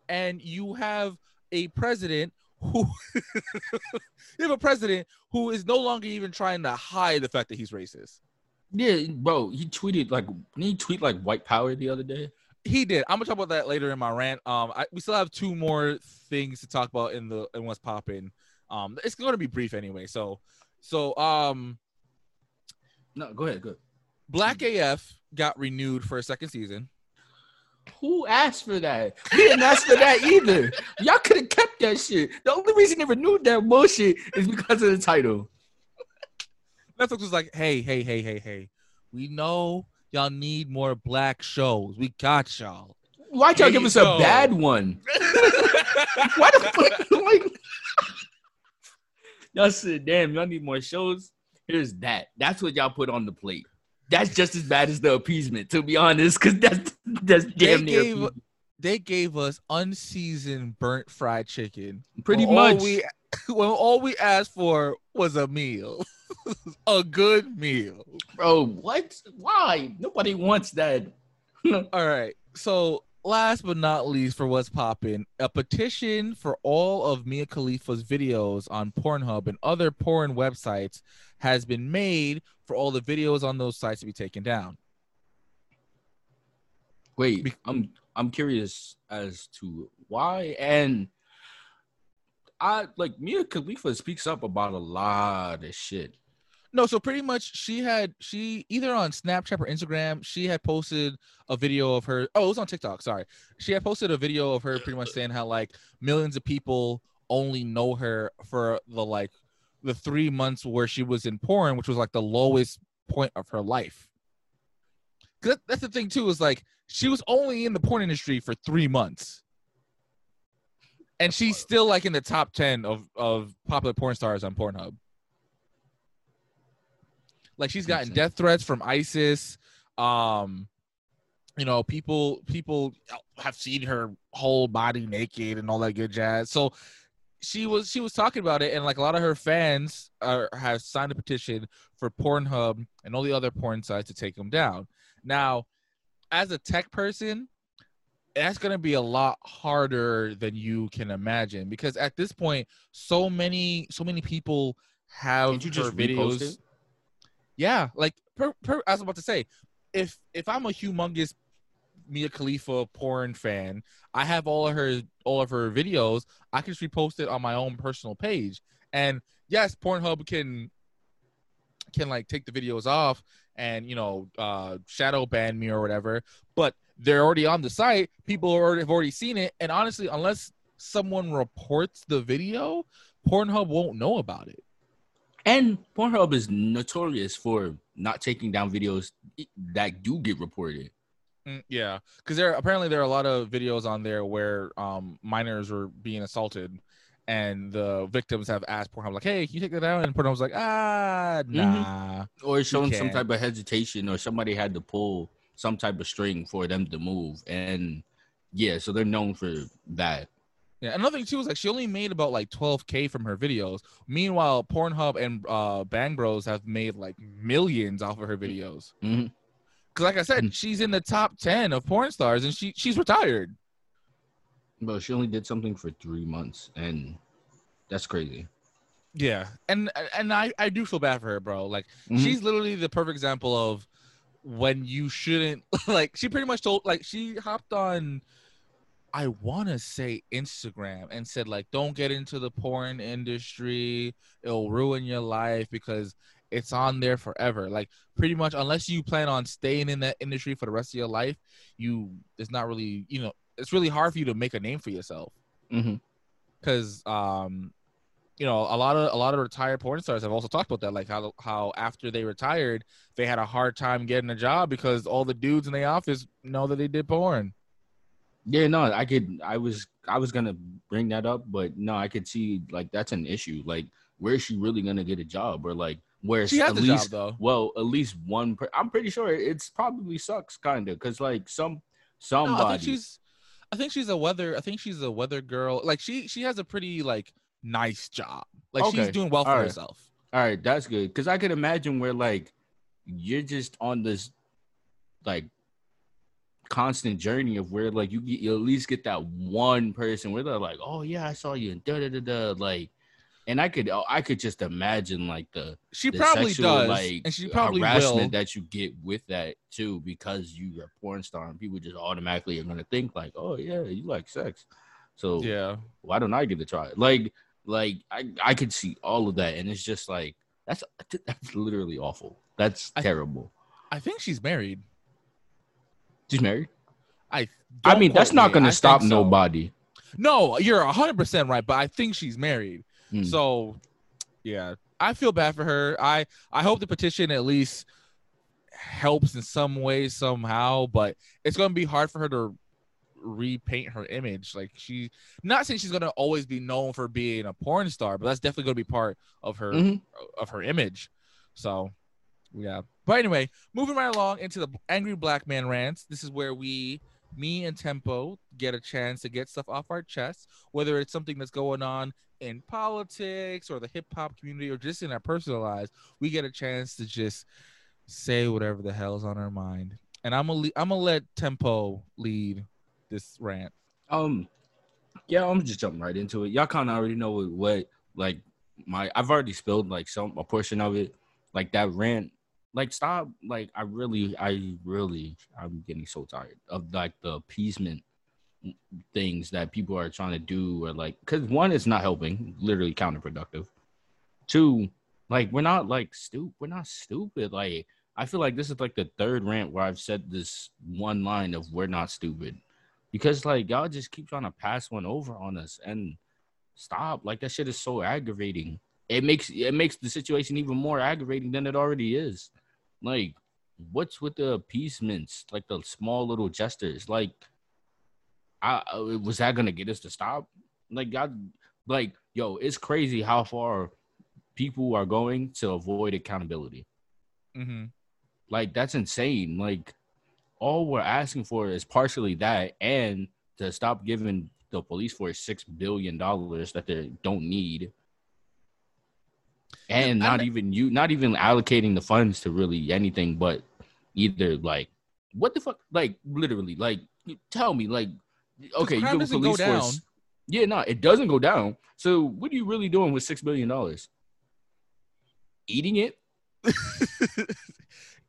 And you have a president who you have a president who is no longer even trying to hide the fact that he's racist.
Yeah, bro. He tweeted like didn't he tweet like white power the other day.
He did. I'm gonna talk about that later in my rant. Um, I, we still have two more things to talk about in the in what's popping. Um, it's going to be brief anyway. So, so um,
No, go ahead. Go. ahead.
Black AF got renewed for a second season.
Who asked for that? We didn't ask for that either. Y'all could have kept that shit. The only reason they renewed that bullshit is because of the title.
Netflix was like, "Hey, hey, hey, hey, hey, we know y'all need more black shows. We got y'all."
Why'd y'all give us a bad one? Why the fuck? Like, y'all said, damn, y'all need more shows. Here's that. That's what y'all put on the plate. That's just as bad as the appeasement, to be honest, because that's that's damn near
gave- they gave us unseasoned burnt fried chicken.
pretty
when all
much.
we when all we asked for was a meal, a good meal.
Bro, what? Why? Nobody wants that.
All right. So last but not least, for what's popping, a petition for all of Mia Khalifa's videos on Pornhub and other porn websites has been made for all the videos on those sites to be taken down.
Wait,
Be-
I'm I'm curious as to why and I like Mia Khalifa speaks up about a lot of shit.
No, so pretty much she had she either on Snapchat or Instagram, she had posted a video of her. Oh, it was on TikTok. Sorry, she had posted a video of her pretty much saying how like millions of people only know her for the like the three months where she was in porn, which was like the lowest point of her life. 'Cause that- that's the thing too is like she was only in the porn industry for three months, and she's still like in the top ten of of popular porn stars on Pornhub. Like she's gotten death threats from ISIS. Um, you know, people people have seen her whole body naked and all that good jazz. So she was she was talking about it, and like a lot of her fans are have signed a petition for Pornhub and all the other porn sites to take them down. Now, as a tech person, that's gonna be a lot harder than you can imagine because at this point, so many so many people have her videos. Yeah, like per, per, I was about to say, if if I'm a humongous Mia Khalifa porn fan, I have all of her all of her videos. I can just repost it on my own personal page. And yes, Pornhub can can like take the videos off and you know uh shadow ban me or whatever, but they're already on the site. People already have already seen it, and honestly, unless someone reports the video, Pornhub won't know about it.
And Pornhub is notorious for not taking down videos that do get reported.
Mm, yeah, because there apparently there are a lot of videos on there where um minors were being assaulted, and the victims have asked Pornhub like, "Hey, can you take that down?" And Pornhub's like, "Ah, nah."
Or showing some type of hesitation or somebody had to pull some type of string for them to move. And yeah, so they're known for that.
Yeah, another thing too is like she only made about like 12k from her videos. Meanwhile, Pornhub and uh Bang Bros have made like millions off of her videos.
Mhm.
Because like I said,
Mm.
she's in the top 10 of porn stars, and she she's retired.
But she only did something for three months, and that's crazy.
Yeah, and and I I do feel bad for her, bro. Like
Mhm.
she's literally the perfect example of when you shouldn't like she pretty much told like she hopped on I want to say Instagram and said like don't get into the porn industry. It'll ruin your life because it's on there forever. Like pretty much unless you plan on staying in that industry for the rest of your life you it's not really you know it's really hard for you to make a name for yourself.
Mhm.
because um you know a lot of a lot of retired porn stars have also talked about that like how how after they retired they had a hard time getting a job because all the dudes in the office know that they did porn
Yeah, no, I could. I was, I was gonna bring that up, but no, I could see like that's an issue. Like, where is she really gonna get a job, or like, where
she has
at
the
least,
job though
well, at least one. Per- I'm pretty sure it's probably sucks, kind of, because like some
No,
somebody.
I think she's I think she's a weather I think she's a weather girl like she she has a pretty like nice job like she's doing well for
All right.
herself
All right, that's good because I could imagine where like you're just on this like constant journey of where like you, get, you at least get that one person where they're like, oh yeah, I saw you, and da da da da, like. And I could, I could just imagine like the
She
the
probably
sexual,
does,
like
and she probably
harassment
will.
that you get with that too because you're a porn star and people just automatically are gonna think like, oh yeah, you like sex, so
yeah,
why don't I get to try it? Like, like I, I could see all of that, and it's just like that's that's literally awful. That's
I-
terrible.
I think she's married.
She's married.
I.
I mean, that's not
me.
gonna
I
stop
so.
nobody.
No, you're hundred percent right, but I think she's married.
Hmm.
So, yeah, I feel bad for her. I I hope the petition at least helps in some way somehow, but it's gonna be hard for her to repaint her image. Like she, not saying she's gonna always be known for being a porn star, but that's definitely gonna be part of her
Mhm.
of her image. So, yeah. But anyway, moving right along into the angry black man rants. This is where we, me and Tempo, get a chance to get stuff off our chests, whether it's something that's going on in politics or the hip hop community or just in our personal lives. We get a chance to just say whatever the hell's on our mind. And I'm gonna I'm gonna let Tempo lead this rant.
Um, yeah, I'm just jumping right into it. Y'all kind of already know what, what like my I've already spilled like some a portion of it, like that rant. Like stop, like I really, I really, I'm getting so tired of like the appeasement things that people are trying to do, or like, because one, it's not helping, literally counterproductive. Two, like we're not like stupid, we're not stupid. Like I feel like this is like the third rant where I've said this one line of "we're not stupid." because like y'all just keep trying to pass one over on us and stop like that shit is so aggravating it makes it makes the situation even more aggravating than it already is like what's with the appeasements like the small little gestures like i was that gonna get us to stop like god like yo it's crazy how far people are going to avoid accountability
Mm-hmm.
like that's insane. Like all we're asking for is partially that and to stop giving the police force six billion dollars that they don't need. And not even you not even allocating the funds to really anything but either like what the fuck like literally like tell me like okay you give a police
down.
force yeah no it doesn't go down so what are you really doing with six billion dollars eating it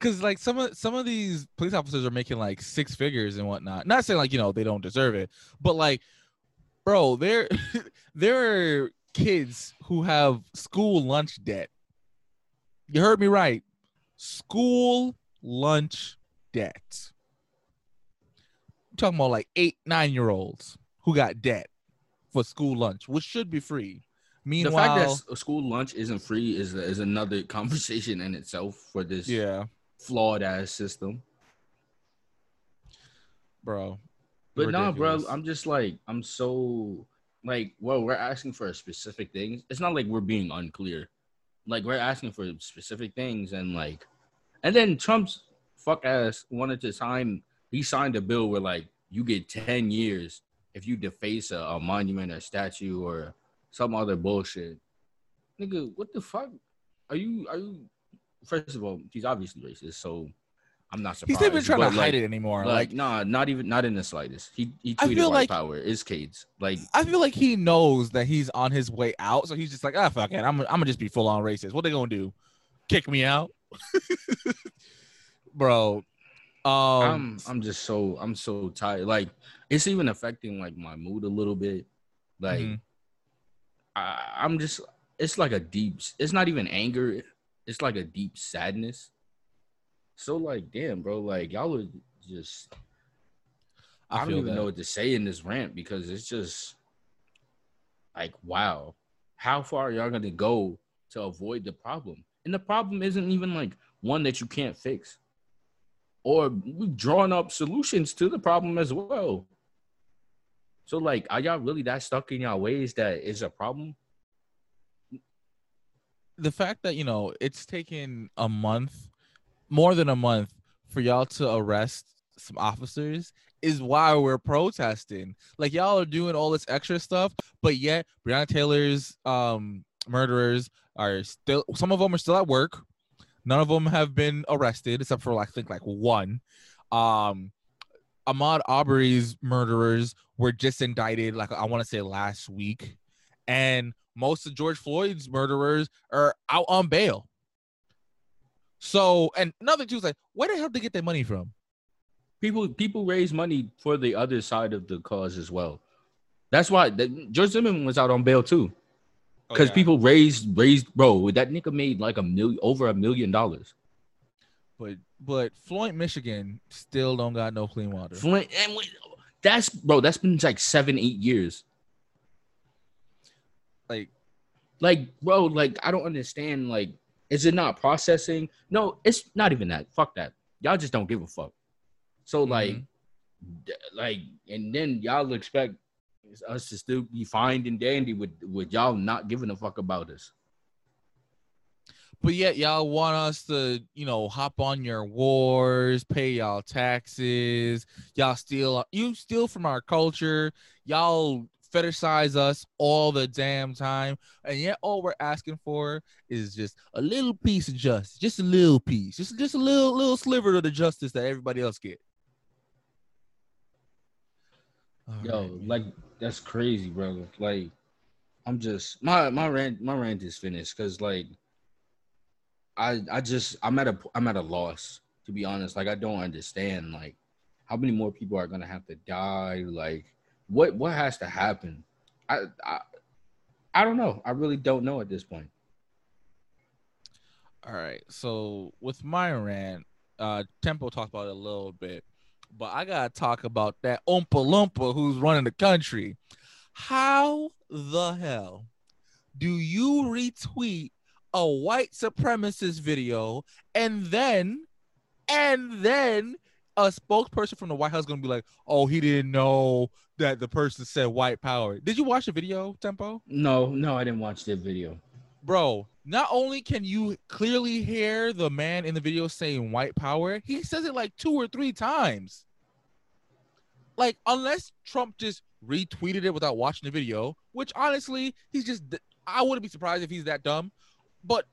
Cause like some of some of these police officers are making like six figures and whatnot. Not saying like you know they don't deserve it, but like, bro, there there are kids who have school lunch debt. You heard me right. School lunch debt. I'm talking about like eight, nine year olds who got debt for school lunch, which should be free. Meanwhile, the
fact that school lunch isn't free is is another conversation in itself for this
yeah,
flawed ass system.
bro.
But nah, bro, I'm just like I'm so like well, we're asking for specific things. It's not like we're being unclear. Like we're asking for specific things and like and then Trump's fuck ass wanted to sign he signed a bill where like you get 10 years if you deface a, a monument a statue or some other bullshit. Nigga, what the fuck? Are you are you first of all, he's obviously racist, so I'm not surprised.
He's not even trying to
but, like,
hide it anymore.
like,
Like,
nah, not even not in the slightest. He he tweeted I
feel
white
like-
power is Cades. Like
I feel like he knows that he's on his way out, so he's just like, ah, fuck it, I'm, I'm gonna just be full on racist. What they gonna do? Kick me out, bro? Um,
I'm I'm just so I'm so tired. Like it's even affecting like my mood a little bit. Like
Mhm.
I, I'm just it's like a deep. It's not even anger. It's like a deep sadness. So like, damn, bro, like y'all are just. I,
I
don't even
that.
know what to say in this rant because it's just like, wow, how far are y'all gonna go to avoid the problem? And the problem isn't even like one that you can't fix, or we've drawn up solutions to the problem as well. So like, are y'all really that stuck in y'all ways that is a problem?
the fact that you know it's taken a month, more than a month, for y'all to arrest some officers is why we're protesting. Like y'all are doing all this extra stuff, but yet Breonna Taylor's um murderers are still some of them are still at work. None of them have been arrested except for I think like one. Um Ahmaud Arbery's murderers were just indicted, like I want to say last week, and most of George Floyd's murderers are out on bail. So, and another is like, where the hell did they get their money from?
People people raise money for the other side of the cause as well. That's why that, George Zimmerman was out on bail too,
Oh,
because people raised raised bro. That nigga made like a million over a million dollars.
but but Flint, Michigan, still don't got no clean water.
Flint and we- that's bro. That's been like seven eight years.
Like,
Like bro, like I don't understand. Like, is it not processing? No, it's not even that. Fuck that. Y'all just don't give a fuck. So like,
Mhm.
d- like, and then y'all expect us to still be fine and dandy with with y'all not giving a fuck about us.
but yet y'all want us to, you know, hop on your wars, pay y'all taxes, y'all steal, you steal from our culture, y'all fetishize us all the damn time, and yet all we're asking for is just a little piece of justice, just a little piece, just just a little little sliver of the justice that everybody else get. All
Yo,
right,
like that's crazy, brother. Like, I'm just my my rant my rant is finished because like, I I just I'm at a I'm at a loss to be honest. Like I don't understand like how many more people are gonna have to die. Like what what has to happen? I I I don't know. I really don't know at this point.
All right. So with my rant, uh Tempo talked about it a little bit, but I gotta talk about that Oompa Loompa who's running the country. How the hell do you retweet a white supremacist video and then and then a spokesperson from the White House gonna be like, oh, he didn't know that the person said white power. Did you watch the video, Tempo?
No, no, I didn't watch the video.
bro not only can you clearly hear the man in the video saying white power he says it like two or three times like unless trump just retweeted it without watching the video which honestly he's just i wouldn't be surprised if he's that dumb but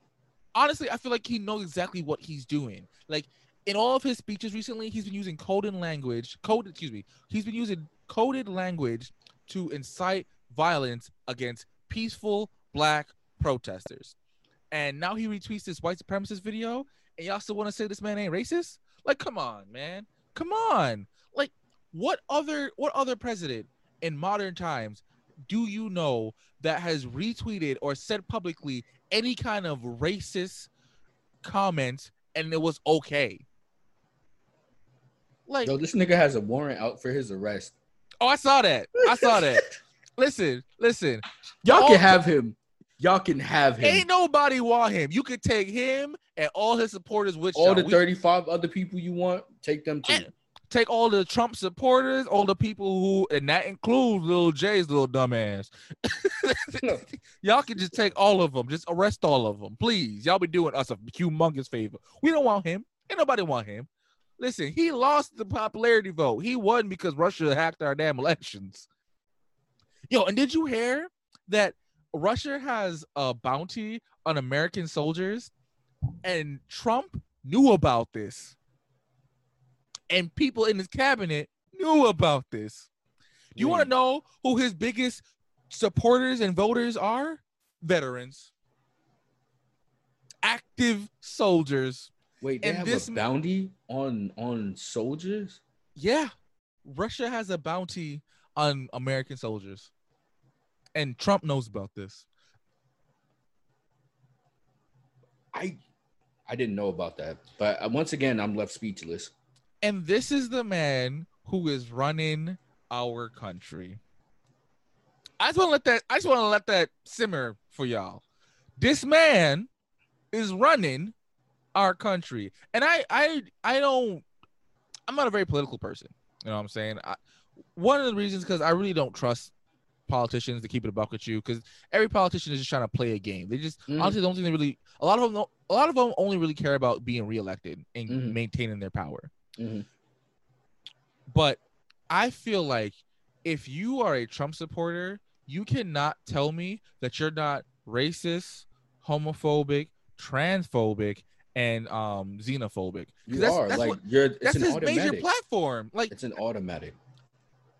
honestly i feel like he knows exactly what he's doing like in all of his speeches recently he's been using coded language code excuse me he's been using coded language to incite violence against peaceful black protesters. And now he retweets this white supremacist video, and y'all still want to say this man ain't racist? Like, come on, man. Come on. Like, what other what other president in modern times do you know that has retweeted or said publicly any kind of racist comment and it was okay? Like,
Yo, this nigga has a warrant out for his arrest.
Oh, I saw that. I saw that. listen, listen.
Y'all
All-
can have him. Y'all can have him.
Ain't nobody want him. You could take him and all his supporters with
all
y'all.
the
We-
35 other people you want, take them too.
Take all the Trump supporters, all the people who, and that includes little Jay's little dumbass. Y'all can just take all of them. Just arrest all of them, please. Y'all be doing us a humongous favor. We don't want him. Ain't nobody want him. Listen, he lost the popularity vote. He won because Russia hacked our damn elections. Yo, and did you hear that Russia has a bounty on American soldiers, and Trump knew about this, and people in his cabinet knew about this. Do you want to know who his biggest supporters and voters are? Veterans, active soldiers.
Wait, they
and
have
this
a bounty on on soldiers?
Yeah, Russia has a bounty on American soldiers, and Trump knows about this.
I I didn't know about that. But uh, once again, I'm left speechless.
And this is the man who is running our country. I just want to let that. I just want to let that simmer for y'all. This man is running our country, and I, I, I don't. I'm not a very political person. You know what I'm saying? I, one of the reasons because I really don't trust politicians to keep it a buck with you because every politician is just trying to play a game. They just
Mhm.
honestly don't think they really. A lot of them. don't- A lot of them only really care about being reelected and
Mhm.
maintaining their power.
Mhm.
But I feel like if you are a Trump supporter, you cannot tell me that you're not racist, homophobic, transphobic, and um xenophobic.
You
that's-
are
that's
like
what-
you're. It's
That's
an
his major platform. Like
It's an automatic.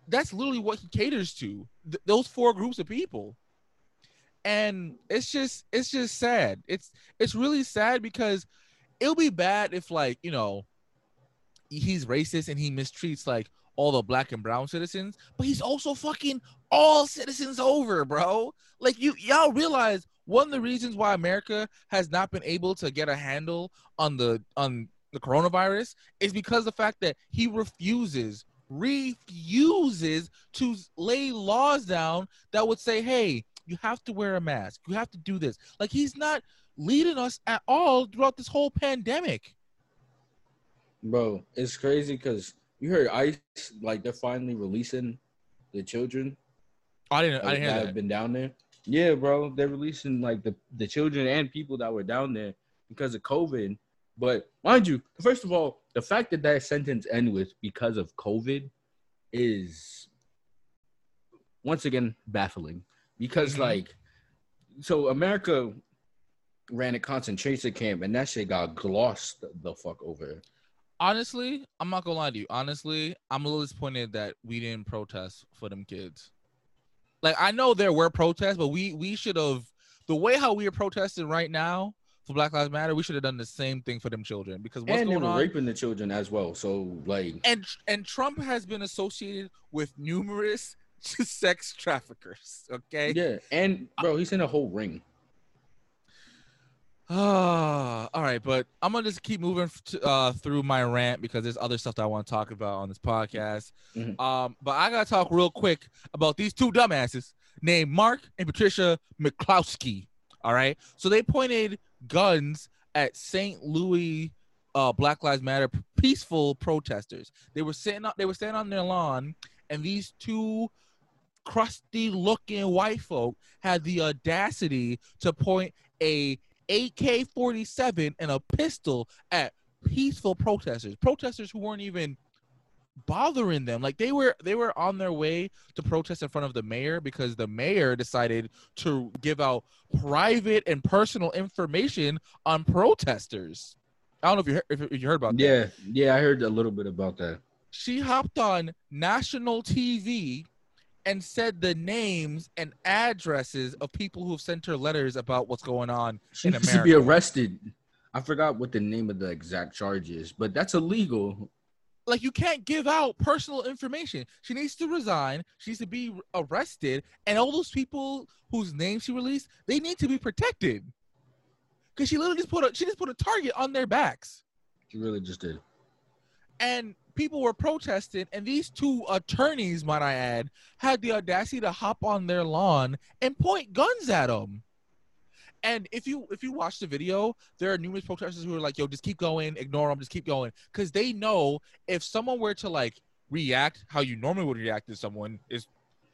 that's literally what he caters to. Th- those four groups of people. And it's just it's just sad. It's it's really sad because it'll be bad if like, you know, he's racist and he mistreats like all the black and brown citizens, but he's also fucking all citizens over, bro. Like you y'all realize one of the reasons why America has not been able to get a handle on the on the coronavirus is because the fact that he refuses refuses to lay laws down that would say, "Hey, you have to wear a mask. You have to do this." Like he's not leading us at all throughout this whole pandemic.
Bro, it's crazy because you heard ICE like they're finally releasing the children
I didn't. I didn't hear
that have been down there. Yeah, bro, they're releasing like the the children and people that were down there because of COVID. But mind you, first of all, the fact that that sentence end with because of COVID is once again baffling because
Mhm.
like so America ran a concentration camp and that shit got glossed the fuck over.
Honestly, I'm not gonna lie to you. Honestly, I'm a little disappointed that we didn't protest for them kids. Like I know there were protests, but we we should have the way how we are protesting right now for Black Lives Matter. We should have done the same thing for them children because what's
and
going
were
on?
raping the children as well. So like
and and Trump has been associated with numerous sex traffickers. Okay.
yeah, and bro, he's in a whole ring.
All right, but I'm gonna just keep moving to, uh, through my rant because there's other stuff that I want to talk about on this podcast.
Mhm.
Um, but I gotta talk real quick about these two dumbasses named Mark and Patricia McCloskey. All right, so they pointed guns at St. Louis uh, Black Lives Matter peaceful protesters. They were sitting on, they were standing on their lawn, and these two crusty looking white folk had the audacity to point a AK 47 and a pistol at peaceful protesters, protesters who weren't even bothering them. Like they were they were on their way to protest in front of the mayor because the mayor decided to give out private and personal information on protesters. I don't know if you heard, if, if you heard about that.
Yeah, yeah, I heard a little bit about that.
She hopped on national TV and said the names and addresses of people who have sent her letters about what's going on
She
in
needs to be arrested. I forgot what the name of the exact charge is, but that's illegal.
like you can't give out personal information. She needs to resign. She needs to be arrested, and all those people whose names she released, they need to be protected. Cause she literally just put a she just put a target on their backs,
She really just did.
and people were protesting. And these two attorneys, might I add, had the audacity to hop on their lawn and point guns at them. And if you if you watch the video, there are numerous protesters who are like, "Yo, just keep going, ignore them, just keep going," because they know if someone were to like react how you normally would react if someone is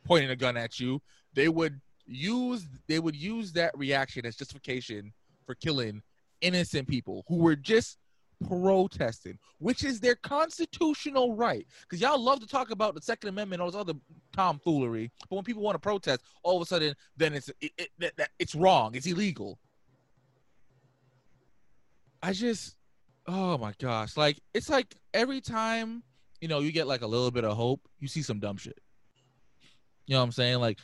pointing a gun at you, they would use they would use that reaction as justification for killing innocent people who were just protesting, which is their constitutional right. Because y'all love to talk about the Second Amendment and all this other tomfoolery, but when people want to protest, all of a sudden, then it's it, it, that, it's wrong, it's illegal. I just, oh my gosh, like it's like every time you know you get like a little bit of hope, you see some dumb shit. You know what I'm saying? Like,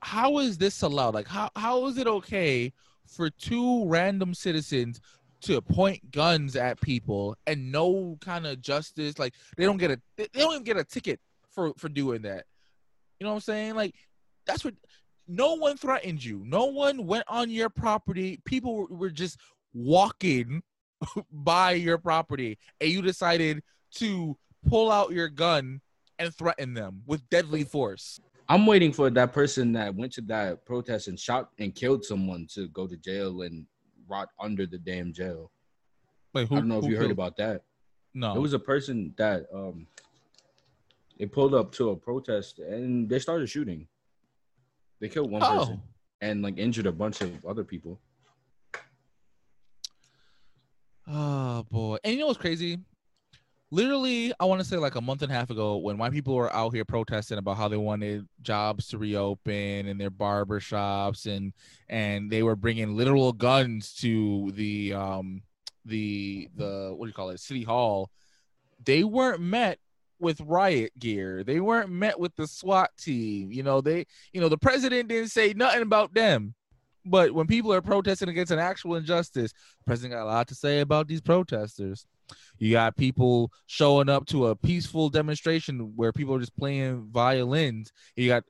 how is this allowed? Like, how how is it okay for two random citizens to point guns at people and no kind of justice? Like, they don't get a they don't even get a ticket for for doing that. You know what I'm saying? Like, that's what. No one threatened you. No one went on your property. People were just walking by your property, and you decided to pull out your gun and threaten them with deadly force.
I'm waiting for that person that went to that protest and shot and killed someone to go to jail and rot under the damn jail.
Like, who,
I don't know if you heard
killed-
about that.
No,
It was a person that um they pulled up to a protest and they started shooting. They killed one
Oh.
person and like injured a bunch of other people.
Oh boy. And you know what's crazy? Literally, I want to say like a month and a half ago, when white people were out here protesting about how they wanted jobs to reopen and their barber shops and and they were bringing literal guns to the um the the what do you call it city hall they weren't met with riot gear. They weren't met with the swat team. You know they you know the president didn't say nothing about them. But when people are protesting against an actual injustice president got a lot to say about these protesters you got people showing up to a peaceful demonstration where people are just playing violins you got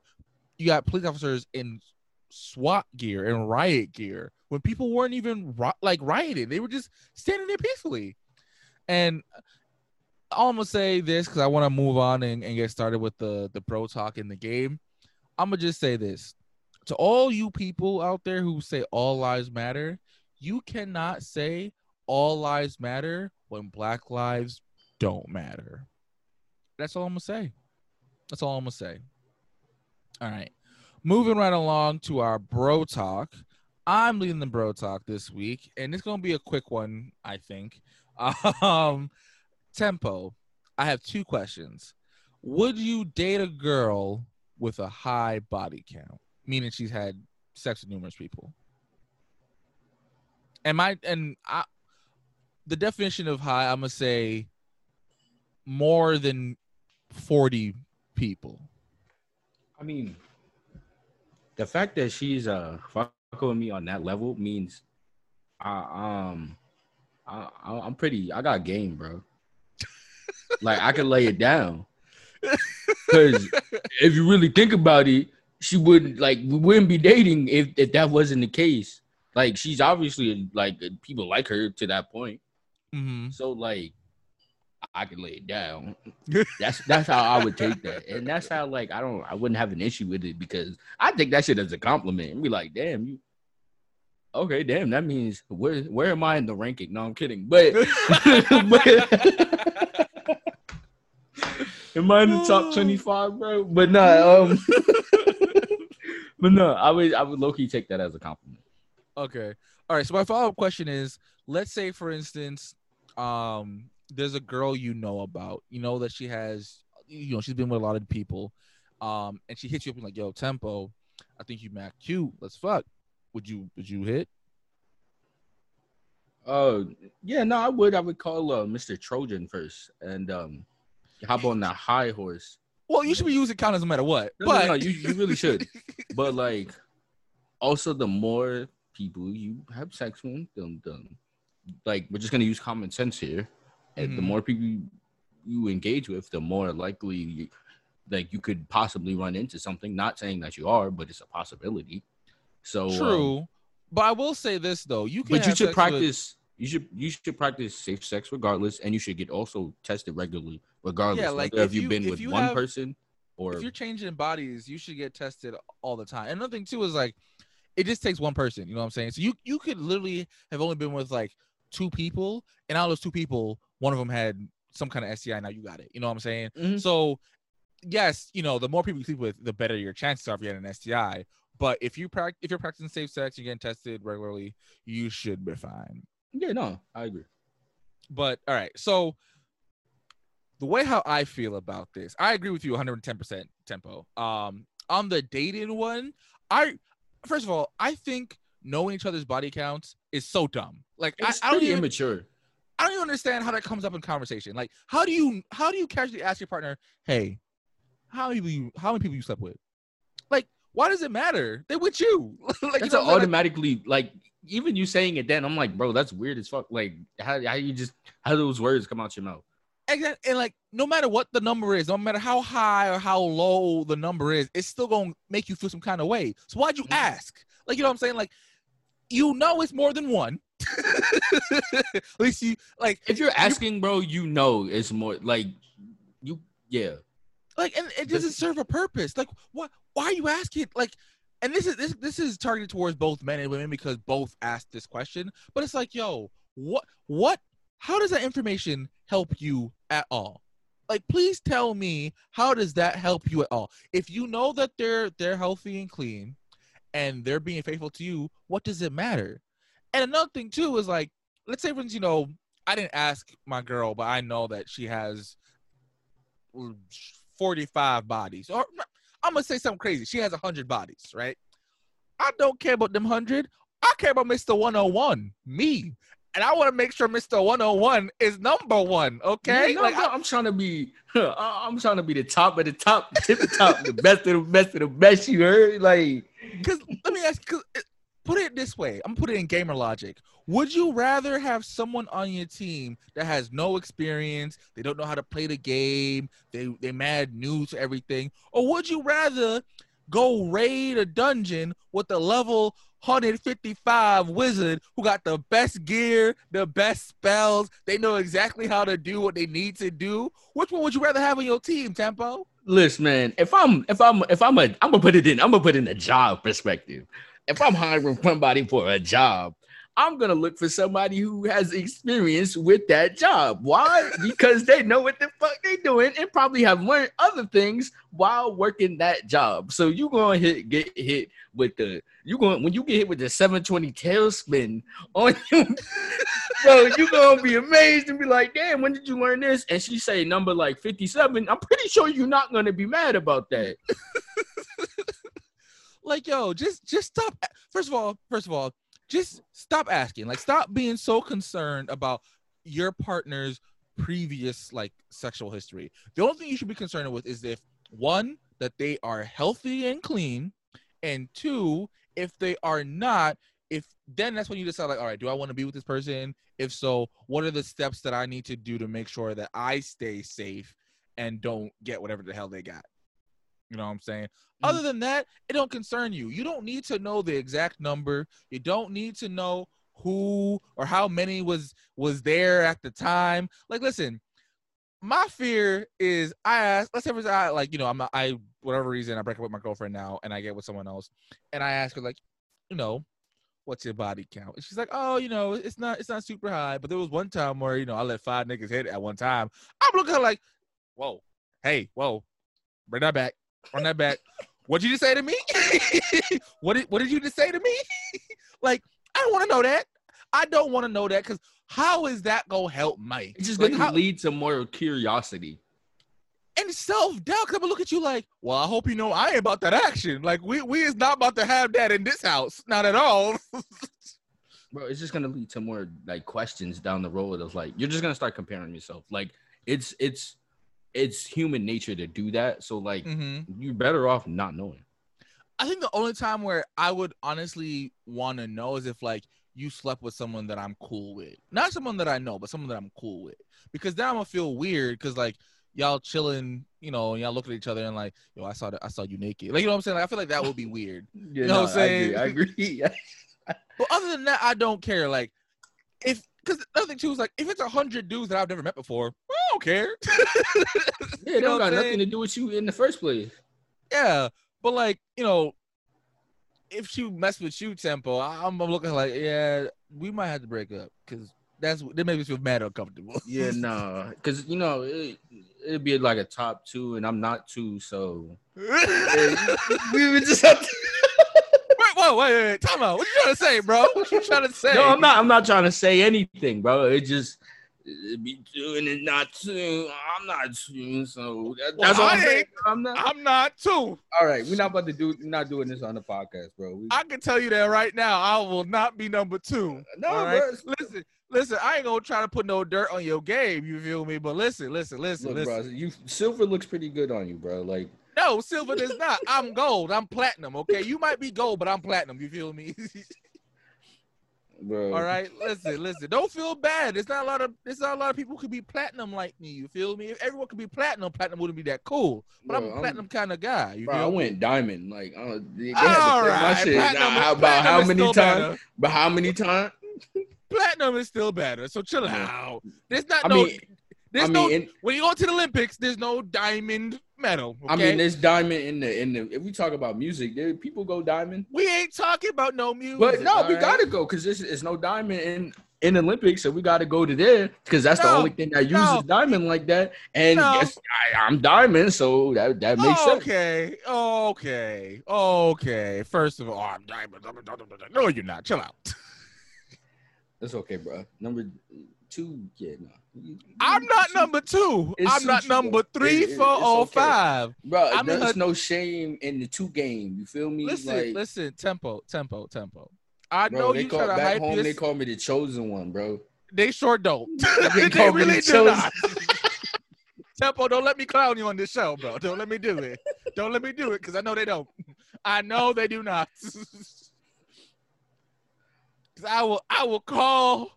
you got police officers in SWAT gear and riot gear when people weren't even like rioting. They were just standing there peacefully. And I'm gonna say this because I want to move on and, and get started with the the bro talk in the game. I'm gonna just say this to all you people out there who say all lives matter. You cannot say all lives matter when Black lives don't matter. That's all I'm gonna say. That's all I'm gonna say. All right. Moving right along to our bro talk. I'm leading the bro talk this week, and it's gonna be a quick one, I think. Um, tempo. I have two questions. Would you date a girl with a high body count, meaning she's had sex with numerous people? And my and I, the definition of high, I'm gonna say more than forty people.
I mean, the fact that she's uh fucking with me on that level means, I um, I I'm pretty. I got game, bro. like I can lay it down. Because if you really think about it, she wouldn't like we wouldn't be dating if if that wasn't the case. Like she's obviously like people like her to that point.
Mm-hmm.
So like I can lay it down. That's that's how I would take that. And that's how like I don't I wouldn't have an issue with it because I take that shit as a compliment and be like, damn, you okay, damn, that means where where am I in the ranking? No, I'm kidding. But, but am I in the top 25, bro? But no, um but no, I would I would low key take that as a compliment.
Okay. All right. So my follow up question is: Let's say, for instance, um, there's a girl you know about. You know that she has, you know, she's been with a lot of people, um, and she hits you up and like, "Yo, tempo, I think you mad cute. Let's fuck." Would you? Would you hit?
Oh yeah, no, I would. I would call uh, Mr. Trojan first, and um, hop on the high horse.
Well, you should be using condoms no matter what.
No, no,
but
no, you you really should. But like, also the more people you have sex with, the, the like we're just gonna use common sense here. And the
Mhm.
more people you, you engage with, the more likely you, like you could possibly run into something. Not saying that you are, but it's a possibility. So um,
True. but I will say this though: you can.
but you should
sex with-
practice. You should you should practice safe sex regardless, and you should get also tested regularly regardless.
Yeah, like,
whether
if
have you,
you-
been
if
with
you
one
have-
person or
if you're changing bodies, you should get tested all the time. And another thing too is like, it just takes one person. You know what I'm saying? So you you could literally have only been with like two people, and out of those two people, one of them had some kind of STI. Now you got it. You know what I'm saying?
Mhm.
So yes, you know, the more people you sleep with, the better your chances are of getting an STI. But if you practice, if you're practicing safe sex, you're getting tested regularly, you should be fine.
yeah, no, I agree.
But all right, so the way how I feel about this, I agree with you 110% tempo. Um, on the dating one, I first of all, I think knowing each other's body counts is so dumb. Like I,
It's
I don't even
immature.
I don't even understand how that comes up in conversation. Like, how do you how do you casually ask your partner, "Hey, how many people you how many people you slept with?" Like, why does it matter? They're with you. like, you know
a
what I'm saying? Like,
automatically like even you saying it then I'm like, bro, that's weird as fuck. Like how how you just how those words come out your mouth.
Exact- and like no matter what the number is, no matter how high or how low the number is, it's still gonna make you feel some kind of way. So why'd you
Mhm.
ask? Like you know what I'm saying? Like you know it's more than one. At least you like
If you're asking, bro, you know it's more like you yeah.
like and it doesn't serve a purpose. Like what why are you asking? Like and this is this this is targeted towards both men and women because both asked this question. But it's like, yo, what what how does that information help you at all? Like please tell me how does that help you at all? If you know that they're they're healthy and clean and they're being faithful to you, what does it matter? And another thing too is like, let's say for instance, you know, I didn't ask my girl, but I know that she has 45 bodies. Or I'm gonna say something crazy. She has 100 bodies, right? I don't care about them 100. I care about Mr. 101, me. and I want to make sure Mr. 101 is number one. Okay,
no,
like
no, I'm trying to be, I'm trying to be the top of the top, tip the top, the best of the best of the best. You heard? Like,
because let me ask, put it this way, I'm put it in gamer logic. Would you rather have someone on your team that has no experience, they don't know how to play the game, they they mad new to everything, or would you rather go raid a dungeon with a level 155 wizard who got the best gear, the best spells, they know exactly how to do what they need to do? Which one would you rather have on your team, Tempo?
Listen, man. If I'm, if I'm, if I'm a, I'm gonna put it in. I'm gonna put it in a job perspective. If I'm hiring somebody for a job, I'm gonna look for somebody who has experience with that job. Why? because they know what the fuck they doing and probably have learned other things while working that job. So you gonna hit get hit with the you going when you get hit with the 720 tailspin on you, bro, you gonna be amazed and be like, damn, when did you learn this? And she say number like 57. I'm pretty sure you're not gonna be mad about that.
like yo just just stop first of all first of all just stop asking. Like stop being so concerned about your partner's previous like sexual history. The only thing you should be concerned with is if one that they are healthy and clean and two if they are not if then that's when you decide like all right do i want to be with this person? If so what are the steps that i need to do to make sure that i stay safe and don't get whatever the hell they got you know what i'm saying mm-hmm. other than that, it don't concern you. You don't need to know the exact number. You don't need to know who or how many was was there at the time. Like, listen, my fear is I ask. Let's say I like you know I'm not, I whatever reason I break up with my girlfriend now and I get with someone else, and I ask her like, you know, what's your body count? And she's like, oh, you know, it's not it's not super high, but there was one time where you know I let five niggas hit at one time. I'm looking at her like, whoa, hey, whoa, bring that back, run that back. What'd you just say to me? what did what did you just say to me? like, I don't want to know that. I don't want to know that because how is that gonna help Mike?
It's just
Like,
gonna
how-
lead to more curiosity.
and self doubt. Cause I'm gonna look at you like, well, I hope you know I ain't about that action. Like, we we is not about to have that in this house, not at all.
Bro, it's just gonna lead to more like questions down the road of like you're just gonna start comparing yourself. Like it's it's it's human nature to do that. So like
hmm
you're better off not knowing.
I think the only time where I would honestly want to know is if like you slept with someone that I'm cool with, not someone that I know, but someone that I'm cool with, because then I'm gonna feel weird because like y'all chilling, you know, and y'all look at each other and like, yo, I saw that, I saw you naked, like you know what I'm saying? Like, I feel like that would be weird.
You
know what I'm saying?
I agree. I agree.
But other than that, I don't care. Like, if because another thing too is like, if it's a hundred dudes that I've never met before, don't care.
yeah,
You
they
know
don't got
I'm
nothing
saying?
to do with you in the first place.
yeah, but like you know, if she mess with you, tempo, I- I'm looking like, yeah, we might have to break up because that's that makes me feel mad uncomfortable.
Yeah, no, because you know it, it'd be like a top two, and I'm not two, so
wait,
we would just have to.
wait, wait, wait, wait, time out. What you trying to say, bro? What you trying to say?
No, I'm not. I'm not trying to say anything, bro. It just it'd be and it's not two. I'm not two, so that,
Well,
that's all
I
I'm saying. I'm not.
I'm not too.
All right, we're not about to do. We're not doing this on the podcast, bro. We,
I can tell you that right now. I will not be number two.
no,
all right?
bro.
Listen, listen. I ain't gonna try to put no dirt on your game. You feel me? But listen, listen, listen,
Look,
listen.
bro, you silver looks pretty good on you, bro. Like,
No, silver does not. I'm gold. I'm platinum. Okay, you might be gold, but I'm platinum. You feel me?
bro.
All right, listen, listen. Don't feel bad. There's not a lot of there's not a lot of people who could be platinum like me. You feel me? If everyone could be platinum, platinum wouldn't be that cool. But I'm
Bro,
a
I'm-
platinum kind of guy. You
Bro, I went diamond. Like, uh, they, they had to
All
my shit.
platinum,
how, about how many times? But how many times?
Platinum is still better. So chill out. There's not
I
no.
mean,
there's
I mean,
no.
in,
when you go to the Olympics, there's no diamond medal. Okay?
I mean, there's diamond in the in the. If we talk about music, there people go diamond.
we ain't talking about no music.
But no, we
right?
gotta go because there's, there's no diamond in in Olympics, so we gotta go to there because that's the only thing that uses
no.
diamond like that. And
No.
yes, I, I'm diamond, so that that makes sense.
okay, okay, okay. First of all, I'm diamond. No, you're not. Chill out.
That's okay, bro. Number two, yeah, no.
I'm not number two.
It
I'm not number three,
It- it-
four, or
okay.
five.
bro.
I'm
there's
her-
no shame in the two game. You feel me?
Listen,
like,
listen. Tempo, tempo, tempo. I
Bro,
know
they
you
call
try to
back
hype
home.
this.
They call me the chosen one, bro.
They sure don't.
They
they really
the
do not. Tempo, don't let me clown you on this show, bro. Don't let me do it. Don't let me do it because I know they don't. I know they do not. 'Cause I will, I will call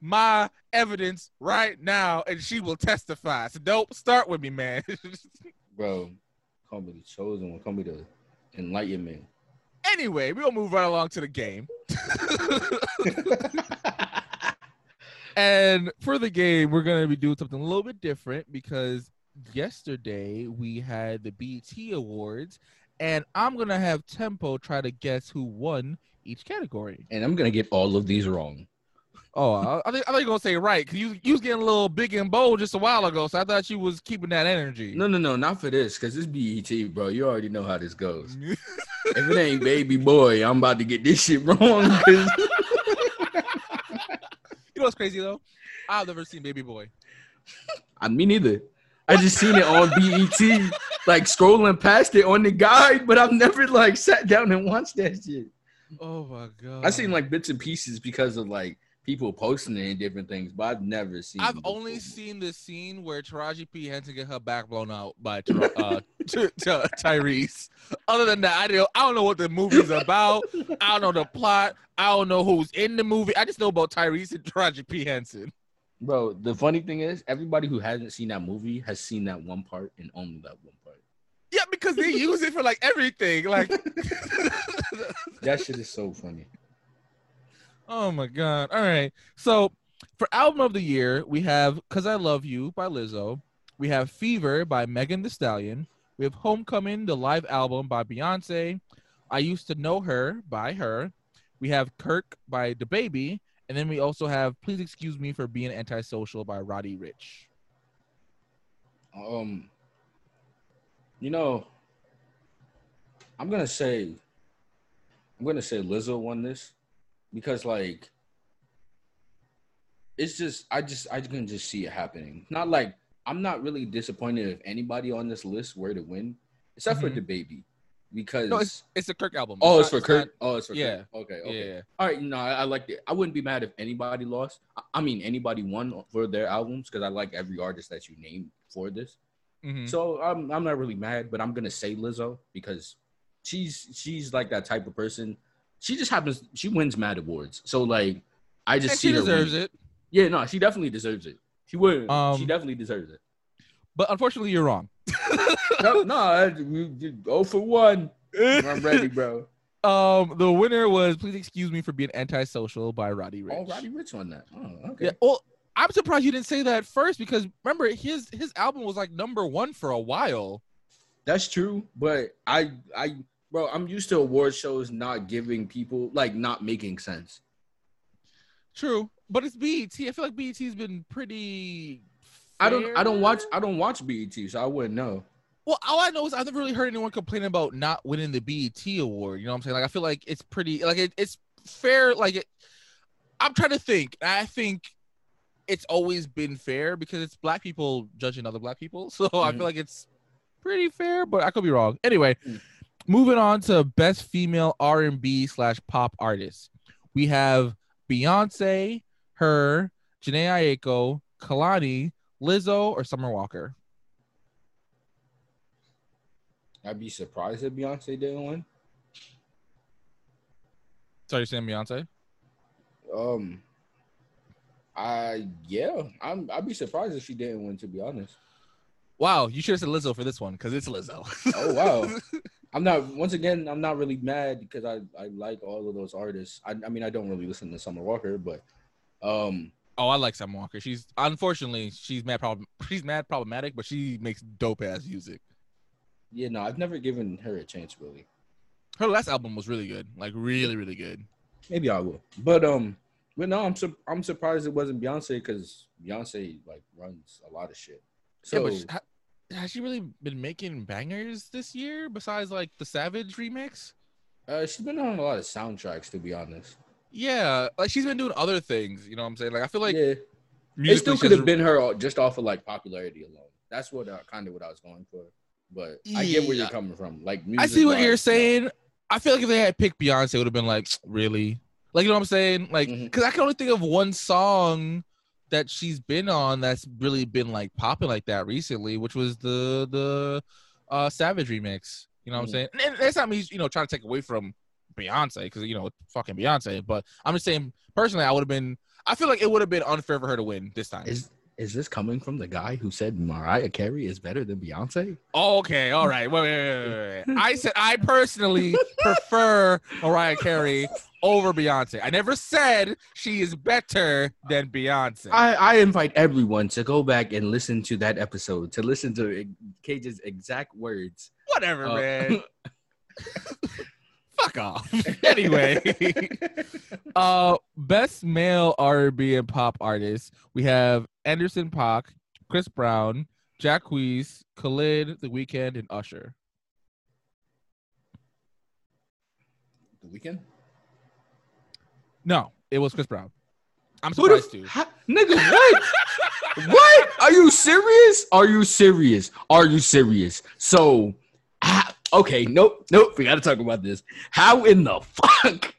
my evidence right now, and she will testify. So don't start with me, man.
Bro, call me the chosen one. Call me the enlightenment.
anyway, we'll move right along to the game. And for the game, we're gonna be doing something a little bit different because yesterday we had the BET Awards, and I'm gonna have Tempo try to guess who won each category.
and I'm gonna get all of these wrong.
Oh, I, I I think you're gonna say right because you you was getting a little big and bold just a while ago, so I thought you was keeping that energy.
No, no, no, not for this, because this BET, bro. You already know how this goes. if it ain't baby boy, I'm about to get this shit wrong.
You know what's crazy though? I've never seen Baby Boy.
I me neither. I just seen it on BET, like scrolling past it on the guide, but I've never like sat down and watched that shit.
Oh my god!
I seen like bits and pieces because of like people posting it and different things, but I've never seen.
I've only
full
seen the scene where Taraji P Henson get her back blown out by uh, Ty- Ty- Tyrese. Other than that, I don't, I don't know what the movie's about. I don't know the plot. I don't know who's in the movie. I just know about Tyrese and Taraji P Henson.
Bro, the funny thing is, everybody who hasn't seen that movie has seen that one part and only that one part.
Yeah, because they use it for like everything. Like,
That shit is so funny.
Oh my god! All right, so for album of the year, we have "Cause I Love You" by Lizzo. We have "Fever" by Megan Thee Stallion. We have "Homecoming," the live album by Beyonce. I used to know her by her. We have Kirk by DaBaby, and then we also have Please Excuse Me for Being Antisocial by Roddy Ricch.
Um, you know, I'm gonna say, I'm gonna say Lizzo won this because like, it's just I just I can just see it happening. Not like I'm not really disappointed if anybody on this list were to win, except for
Mhm.
DaBaby, because
No, it's it's the Kirk album.
oh, it's
not-
for Kurt.
not-
oh, it's for
yeah.
Kurt. Okay,
yeah,
okay.
yeah.
All right, no, I, I like it. I wouldn't be mad if anybody lost. I, I mean, anybody won for their albums because I like every artist that you named for this.
Mhm.
So I'm I'm not really mad, but I'm gonna say Lizzo because she's she's like that type of person. She just happens she wins mad awards. So like I just
and
see
she deserves it.
Yeah, no, she definitely deserves it. She would.
Um,
she definitely deserves it.
But unfortunately, you're wrong.
no, no, I, go for one. I'm ready, bro.
Um, the winner was "Please Excuse Me for Being Antisocial" by Roddy Ricch.
Oh, Roddy Ricch on that. Oh, okay.
Yeah. Well, I'm surprised you didn't say that first because remember his his album was like number one for a while.
That's true, but I I bro, I'm used to award shows not giving people like not making sense.
True, but it's BET. I feel like BET's been pretty.
I don't I don't watch. I don't watch BET, so I wouldn't know.
Well, all I know is I've never really heard anyone complain about not winning the BET award. You know what I'm saying? Like I feel like it's pretty like it, it's fair. Like it, I'm trying to think. I think it's always been fair because it's black people judging other black people. So I
Mhm.
feel like it's pretty fair, but I could be wrong. Anyway,
Mm.
Moving on to best female R&B slash pop artist. We have Beyonce, H.E.R., Jhené Aiko, Kehlani, Lizzo, or Summer Walker.
I'd be surprised if Beyonce didn't win.
Sorry, you're saying Beyonce?
Um, I yeah, I'm. I'd be surprised if she didn't win. To be honest.
Wow, you should have said Lizzo for this one because it's Lizzo.
Oh wow. I'm not. Once again, I'm not really mad because I I like all of those artists. I I mean, I don't really listen to Summer Walker, but um,
oh, I like Summer Walker. She's unfortunately she's mad problem she's mad problematic, but she makes dope ass music.
yeah, no, I've never given her a chance really.
Her last album was really good, like really, really good.
Maybe I will, but um, but no, I'm sur- I'm surprised it wasn't Beyonce because Beyonce like runs a lot of shit.
yeah,
So
but she- has she really been making bangers this year besides like the Savage remix?
uh, she's been on a lot of soundtracks, to be honest.
Yeah, like she's been doing other things. You know what I'm saying? Like I feel like
yeah, it still could have been her just off of like popularity alone. That's what uh, kind of what I was going for. But I get where you're coming from. Like,
I see what you're saying. I feel like if they had picked Beyonce, it would have been like, really? Like you know what I'm saying? Like because I can only think of one song that she's been on that's really been like popping like that recently, which was the the uh Savage remix. You know what
Mhm.
I'm saying? And that's not me, you know, trying to take away from Beyonce because you know fucking Beyonce. But I'm just saying personally, I would have been. I feel like it would have been unfair for her to win this time.
Is is this coming from the guy who said Mariah Carey is better than Beyonce?
Okay, all right. Wait, wait, wait, wait, wait. I said I personally prefer Mariah Carey over Beyonce. I never said she is better than Beyonce.
I, I invite everyone to go back and listen to that episode to listen to Cage's exact words.
Whatever,
Uh,
man. Fuck off. anyway, uh, best male R&B and pop artist. We have Anderson Paak, Chris Brown, Jacquees, Khalid, The Weeknd, and Usher.
the Weeknd.
No, it was Chris Brown. I'm
Who
surprised too.
f- nigga, what? what? Are you serious? Are you serious? Are you serious? So, okay, nope, nope. We got to talk about this. How in the fuck?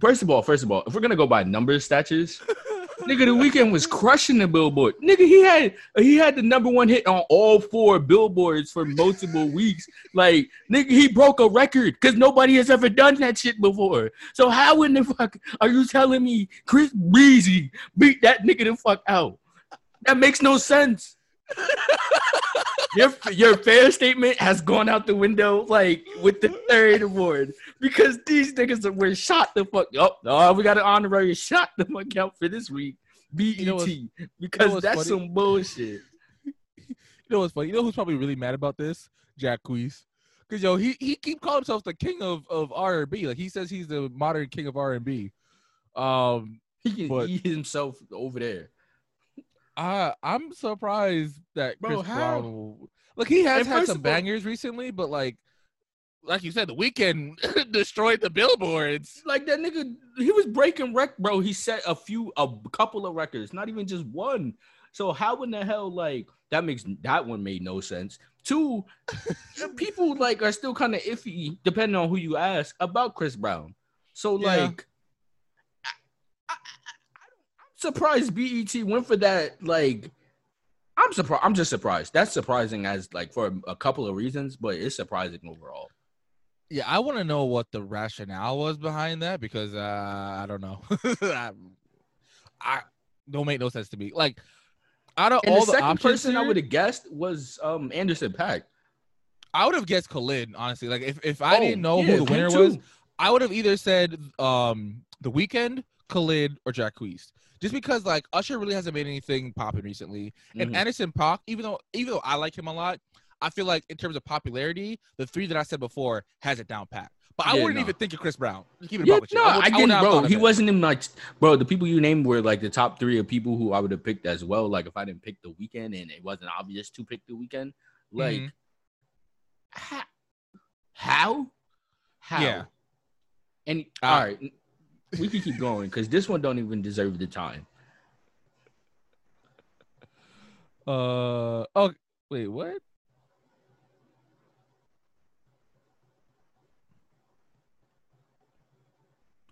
First of all, first of all, if we're gonna go by number statues, nigga, the Weeknd was crushing the billboard. Nigga, he had he had the number one hit on all four billboards for multiple weeks. Like, nigga, he broke a record because nobody has ever done that shit before. So how in the fuck are you telling me Chris Breezy beat that nigga the fuck out? That makes no sense. Your your fair statement has gone out the window like with the third award because these niggas were shot the fuck up. Oh, we got an honorary shot the fuck out for this week. BET
know what's-
because
what's
that's
funny?
some bullshit.
You know what's funny? You know who's probably really mad about this? Jacquees. Cause yo, he he keep calling himself the king of of R and B. Like he says he's the modern king of R and B. Um,
He can
But-
eat himself over there.
I I'm surprised that
Bro,
Chris
how?
Brown. Will, look, he has
And
had some
of all-
bangers recently, but like, like you said, the Weeknd destroyed the billboards.
Like that nigga, he was breaking rec, bro. He set a few, a couple of records, not even just one. So how in the hell, like that makes that one made no sense. Two, people like are still kind of iffy, depending on who you ask about Chris Brown. So
Yeah.
like, surprised BET went for that. Like, I'm surprised. I'm just surprised. That's surprising as like for a couple of reasons, but it's surprising overall.
Yeah, I want to know what the rationale was behind that because uh, I don't know. I, I don't make no sense to me. Like, out of
And
all
the
the,
second
options,
person I would have guessed was um Anderson Paak.
I would have guessed Khalid. Honestly, like if, if I
Oh,
didn't know
yeah,
who the winner
too.
was, I would have either said um the Weeknd, Khalid, or Jacquees. Just because like Usher really hasn't made anything popping recently, and
Mhm.
Anderson Paak, even though even though I like him a lot, I feel like in terms of popularity, the three that I said before has it down pat. But I
Yeah,
wouldn't
no.
even think of Chris Brown. Keep it
Yeah,
with
no, I,
would
it,
not have
bro. He wasn't in like, bro. The people you named were like the top three of people who I would have picked as well. Like if I didn't pick the Weeknd and it wasn't obvious to pick the Weeknd, like
Mhm.
how, how, how?
Yeah.
And
Uh,
all right, we can keep going because this one don't even deserve the time.
Uh oh wait what?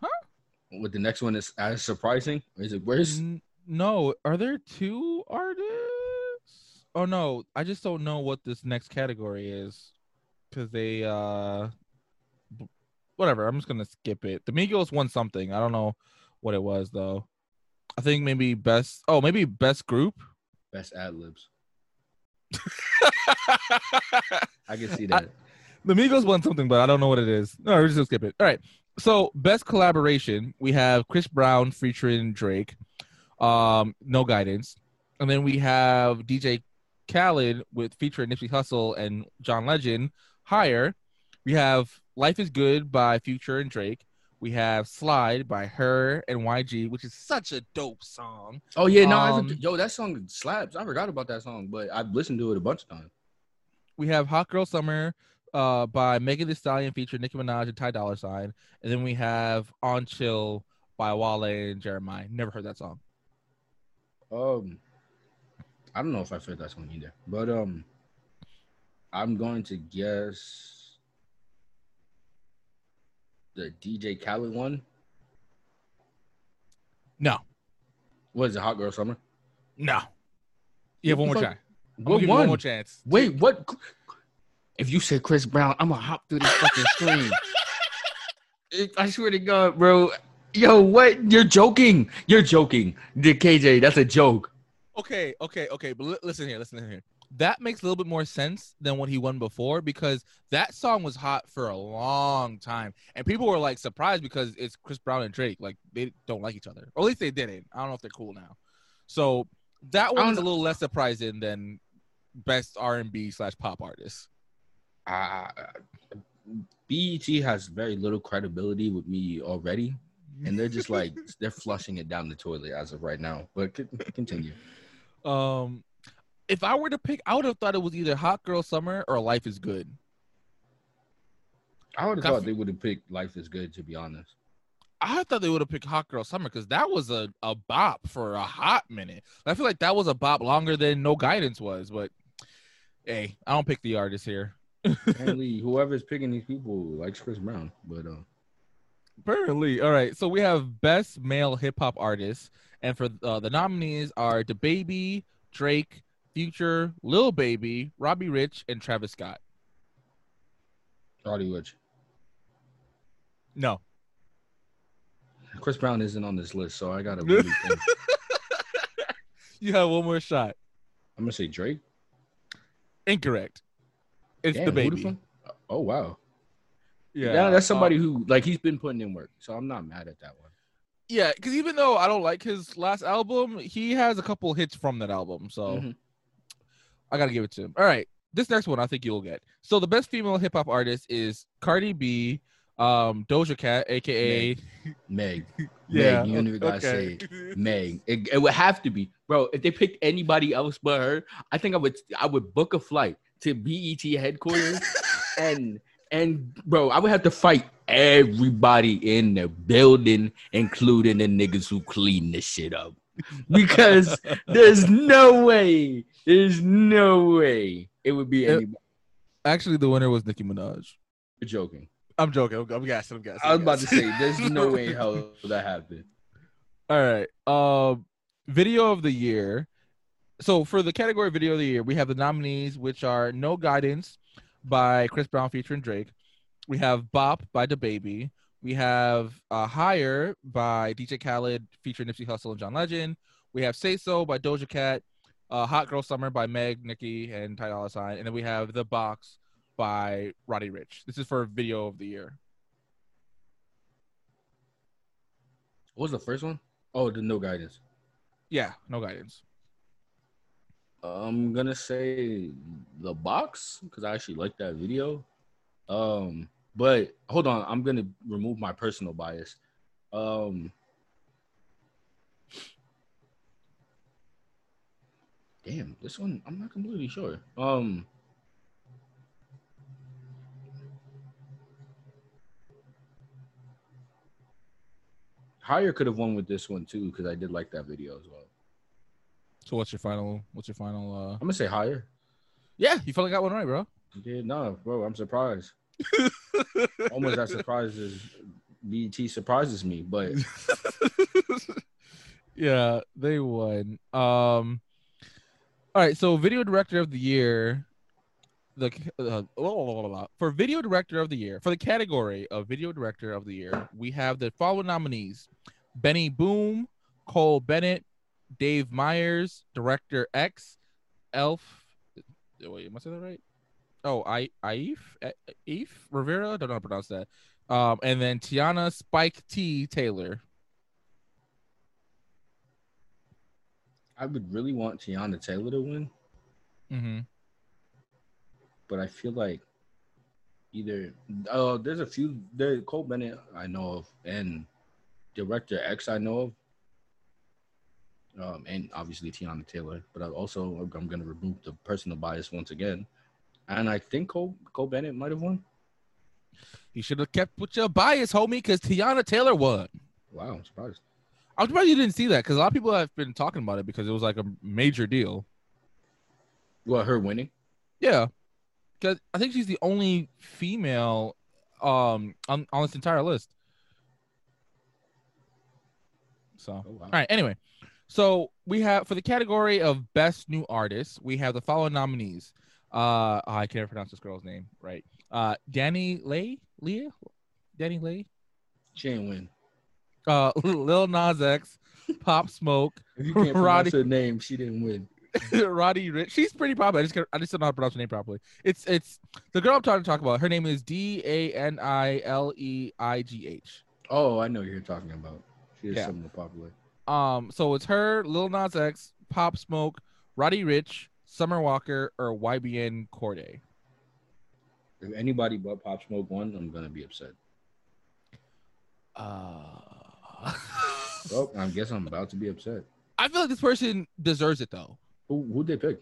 Huh?
What the next one is as surprising? Is it worse?
N- no, are there two artists? Oh no, I just don't know what this next category is because they uh, whatever. I'm just gonna skip it. The Migos won something. I don't know what it was though. I think maybe best. Oh, maybe best group.
Best ad libs. I can see
I-
that.
The Migos won something, but I don't know what it is. No, we're just gonna skip it. All right. So best collaboration, we have Chris Brown featuring Drake. Um, no guidance. And then we have DJ Khaled with featuring Nipsey Hussle and John Legend. Higher. We have Life is Good by Future and Drake. We have Slide by H.E.R. and YG, which is such a dope song.
Oh yeah, no,
Um,
haven't- yo, that song slaps. I forgot about that song, but I've listened to it a bunch of times.
We have Hot Girl Summer uh, by Megan Thee Stallion featuring Nicki Minaj and Ty Dolla Sign. And then we have On Chill by Wale and Jeremih. Never heard that song.
Um, I don't know if I've heard that song either, but um, I'm going to guess the DJ Khaled one.
No,
What is it? Hot Girl Summer.
no. You have one more chance.
What
one more chance.
Wait, what? If you say Chris Brown, I'm gonna hop through this fucking screen. I swear to God, bro. Yo, what? You're joking. You're joking. The KJ, that's a joke.
Okay, okay, okay. But li- listen here, listen here. That makes a little bit more sense than what he won before because that song was hot for a long time, and people were like surprised because it's Chris Brown and Drake. Like they don't like each other, or at least they didn't. I don't know if they're cool now. So that one is a little less surprising than best R and B slash pop artist.
Uh, BET has very little credibility with me already, and they're just like they're flushing it down the toilet as of right now. But continue.
Um, if I were to pick, I would have thought it was either Hot Girl Summer or Life is Good.
I would have thought they would have picked Life is Good, to be honest.
I thought they would have picked Hot Girl Summer because that was a, a bop for a hot minute. I feel like that was a bop longer than No Guidance was, but hey, I don't pick the artist here.
Apparently, whoever's picking these people likes Chris Brown, but uh,
Apparently. All right. So we have Best Male Hip Hop Artist. And for uh, the nominees are DaBaby, Drake, Future, Lil Baby, Robbie Rich, and Travis Scott.
Roddy Ricch.
No.
Chris Brown isn't on this list, so I gotta really think.
you have one more shot.
I'm gonna say Drake.
Incorrect. It's
Damn,
The
who
Baby.
fuck- Oh wow.
yeah.
Yeah, that's somebody who like he's been putting in work, so I'm not mad at that one.
Yeah, because even though I don't like his last album, he has a couple hits from that album. So
Mhm.
I gotta give it to him. All right, this next one I think you'll get. So the best female hip hop artist is Cardi B, um, Doja Cat, aka
Meg.
yeah,
Meg, you don't even gotta
okay.
say Meg. It, it would have to be, bro. If they picked anybody else but her, I think I would I would book a flight to BET headquarters and and bro, I would have to fight everybody in the building, including the niggas who clean this shit up. Because there's no way, there's no way it would be
Yeah.
anybody.
Actually, the winner was Nicki Minaj.
You're joking.
I'm joking. I'm, I'm guessing. I'm guessing.
I was
I'm
about to say, there's no way in hell that happened.
All right. Um, video of the year. So for the category video of the year, we have the nominees, which are No Guidance by Chris Brown featuring Drake. We have Bop by DaBaby. We have uh, Higher by DJ Khaled featuring Nipsey Hussle and John Legend. We have Say So by Doja Cat. Uh, Hot Girl Summer by Meg, Nicki, and Ty Dolla Sign. And then we have The Box by Roddy Ricch. This is for video of the year.
What was the first one? Oh, the no guidance.
Yeah, No Guidance.
I'm gonna say the box because I actually like that video. Um, but hold on, I'm gonna remove my personal bias. Um, damn, this one I'm not completely sure. Um, Higher could have won with this one too because I did like that video as well.
So what's your final? What's your final? uh
I'm gonna say higher.
Yeah, you finally got one right, bro.
Yeah, no, bro, I'm surprised. Almost as surprised as BT surprises me, but
yeah, they won. Um, all right. So, video director of the year, the uh, blah, blah, blah. for video director of the year for the category of video director of the year, we have the following nominees: Benny Boom, Cole Bennett, Dave Meyers, Director X, Elf. Wait, am I saying that right? Oh, I Eif Eif Rivera. Don't know how to pronounce that. Um, and then Teyana Spike T Taylor.
I would really want Teyana Taylor to win,
Mm-hmm.
but I feel like either uh there's a few there Cole Bennett I know of and Director X I know of. Um, and obviously Teyana Taylor, but I also I'm gonna remove the personal bias once again, and I think Cole Cole Bennett might have won.
You should have kept with your bias, homie, because Teyana Taylor won.
Wow, I'm surprised.
I'm surprised you didn't see that because a lot of people have been talking about it because it was like a major deal.
What her winning?
Yeah, because I think she's the only female um on, on this entire list. So
Oh, wow.
all right. Anyway, so we have for the category of best new artist, we have the following nominees. Uh, oh, I can't pronounce this girl's name right. Uh, Danny Lay, Leah, Danny Lay,
She ain't win.
uh, Lil Nas X, Pop Smoke,
If you can't
Roddy-
pronounce her name, she didn't win.
Roddy Ricch. She's pretty popular. I just can't- I just don't know how to pronounce her name properly. It's it's the girl I'm trying to talk about. Her name is D A N I L E I G H.
Oh, I know you're talking about. She is
Yeah.
somewhat popular.
Um, so it's her, Lil Nas X, Pop Smoke, Roddy Ricch, Summer Walker, or YBN Cordae.
If anybody but Pop Smoke won, I'm gonna be upset.
Uh,
Well, I guess I'm about to be upset.
I feel like this person deserves it though.
Who who they pick?